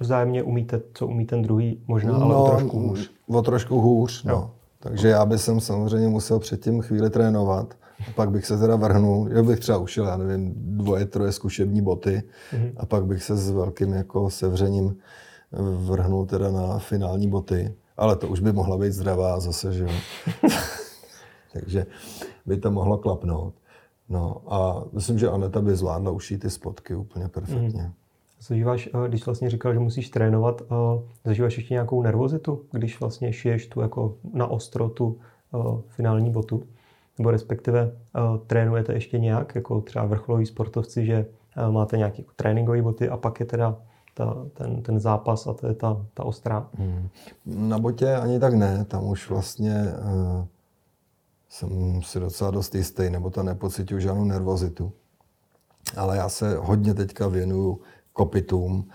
vzájemně umíte, co umí ten druhý, možná, ale no, o trošku hůř. O trošku hůř, no. Takže já bych jsem samozřejmě musel předtím chvíli trénovat. A pak bych se teda vrhnul, já bych třeba ušel, já nevím, dvoje, troje zkušební boty mm-hmm. a pak bych se s velkým jako sevřením vrhnul teda na finální boty. Ale to už by mohla být zdravá zase, že jo. Takže by to mohlo klapnout. No a myslím, že Aneta by zvládla ušít ty spotky úplně perfektně. Mm. Zažíváš, eh, když vlastně říkal, že musíš trénovat, eh, zažíváš ještě nějakou nervozitu, když vlastně šiješ tu jako na ostro tu eh, finální botu? Nebo respektive trénujete ještě nějak, jako třeba vrcholoví sportovci, že máte nějaké jako tréninkové boty a pak je teda ta, ten, ten zápas a to je ta, ta ostrá? Hmm. Na botě ani tak ne, tam už vlastně uh, jsem si docela dost jistý, nebo to nepocituju žádnou nervozitu. Ale já se hodně teďka věnuju kopitům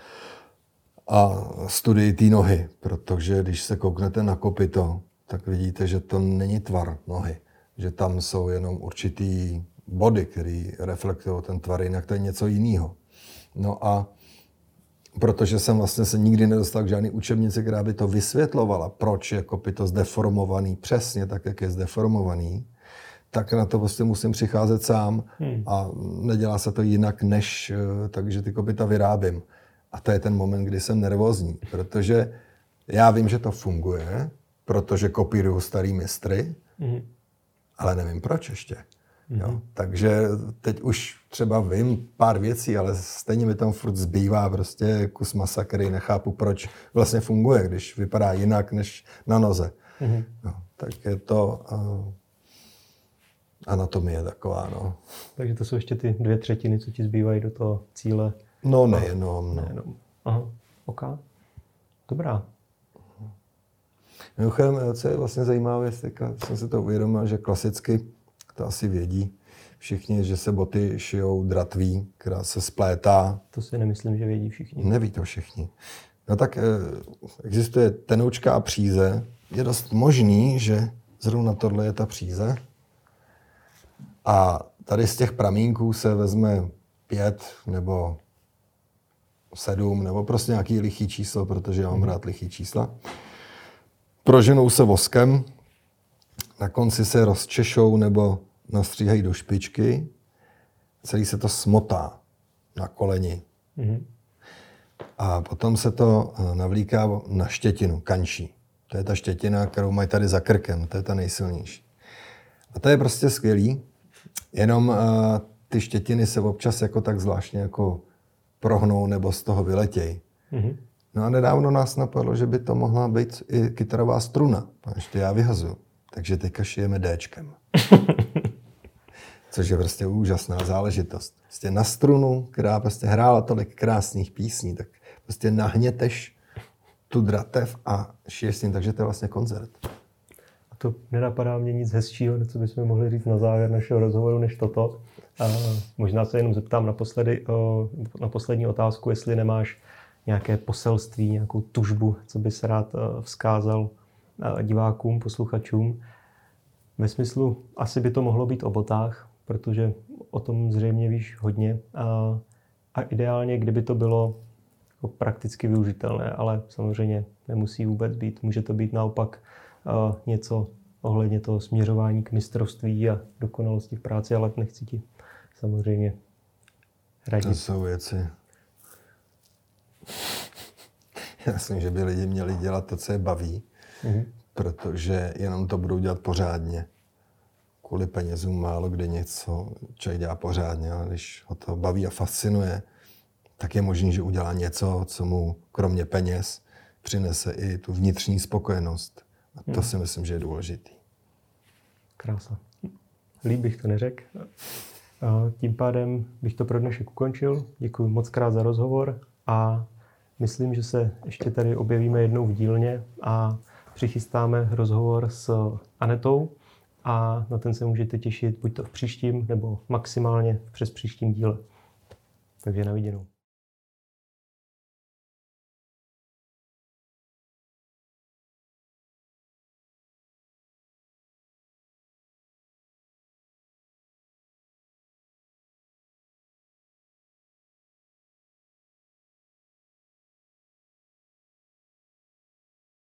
a studii té nohy, protože když se kouknete na kopito, tak vidíte, že to není tvar nohy, že tam jsou jenom určitý body, které reflektují ten tvar, jinak to je něco jiného. No a protože jsem vlastně se nikdy nedostal k žádné učebnici, která by to vysvětlovala, proč je kopito zdeformovaný přesně tak, jak je zdeformovaný, tak na to prostě musím přicházet sám hmm. a nedělá se to jinak, než eh, takže ty kopita vyrábím. A to je ten moment, kdy jsem nervózní, protože já vím, že to funguje, protože kopíruju starý mistry, hmm. ale nevím proč ještě. Hmm. Jo? Takže teď už třeba vím pár věcí, ale stejně mi tam furt zbývá prostě kus masa, který nechápu, proč vlastně funguje, když vypadá jinak než na noze. Hmm. No, tak je to... Uh, anatomie taková, no. Takže to jsou ještě ty dvě třetiny, co ti zbývají do toho cíle. No nejenom. No. nejenom. Aha, ok. Dobrá. Mimochodem, co je vlastně zajímavé, jsem si to uvědomil, že klasicky, to asi vědí všichni, že se boty šijou dratví, která se splétá. To si nemyslím, že vědí všichni. Neví to všichni. No tak eh, existuje tenoučka a příze. Je dost možný, že zrovna tohle je ta příze. A tady z těch pramínků se vezme pět nebo sedm, nebo prostě nějaký lichý číslo, protože já mám rád lichý čísla. Proženou se voskem, na konci se rozčešou nebo nastříhají do špičky, celý se to smotá na koleni. Mm-hmm. A potom se to eh, navlíká na štětinu, kanší. To je ta štětina, kterou mají tady za krkem, to je ta nejsilnější. A to je prostě skvělý. Jenom uh, ty štětiny se občas jako tak zvláštně jako prohnou nebo z toho vyletějí. Mm-hmm. No a nedávno nás napadlo, že by to mohla být i kytarová struna. Ještě já vyhazuju. Takže teďka šijeme Dčkem. Což je prostě úžasná záležitost. Prostě na strunu, která prostě hrála tolik krásných písní, tak prostě nahněteš tu dratev a šiješ s tím, takže to je vlastně koncert. A to nenapadá mě nic hezčího, co bychom mohli říct na závěr našeho rozhovoru, než toto. A možná se jenom zeptám naposledy, na poslední otázku, jestli nemáš nějaké poselství, nějakou tužbu, co bys rád vzkázal divákům, posluchačům. Ve smyslu, asi by to mohlo být o botách, protože o tom zřejmě víš hodně. A, a ideálně, kdyby to bylo jako prakticky využitelné, ale samozřejmě nemusí vůbec být. Může to být naopak uh, něco ohledně toho směřování k mistrovství a dokonalosti v práci, ale nechci ti samozřejmě radit. To jsou věci. Já myslím, že by lidi měli dělat to, co je baví, mm-hmm. protože jenom to budou dělat pořádně. Kvůli penězům málo kdy něco člověk dělá pořádně, ale když ho to baví a fascinuje, tak je možné, že udělá něco, co mu kromě peněz přinese i tu vnitřní spokojenost. A to hmm. si myslím, že je důležitý. Krása. Líp bych to neřekl. Tím pádem bych to pro dnešek ukončil. Děkuji moc krát za rozhovor a myslím, že se ještě tady objevíme jednou v dílně a přichystáme rozhovor s Anetou a na ten se můžete těšit buď to v příštím nebo maximálně přes příštím díle. Takže na viděnou.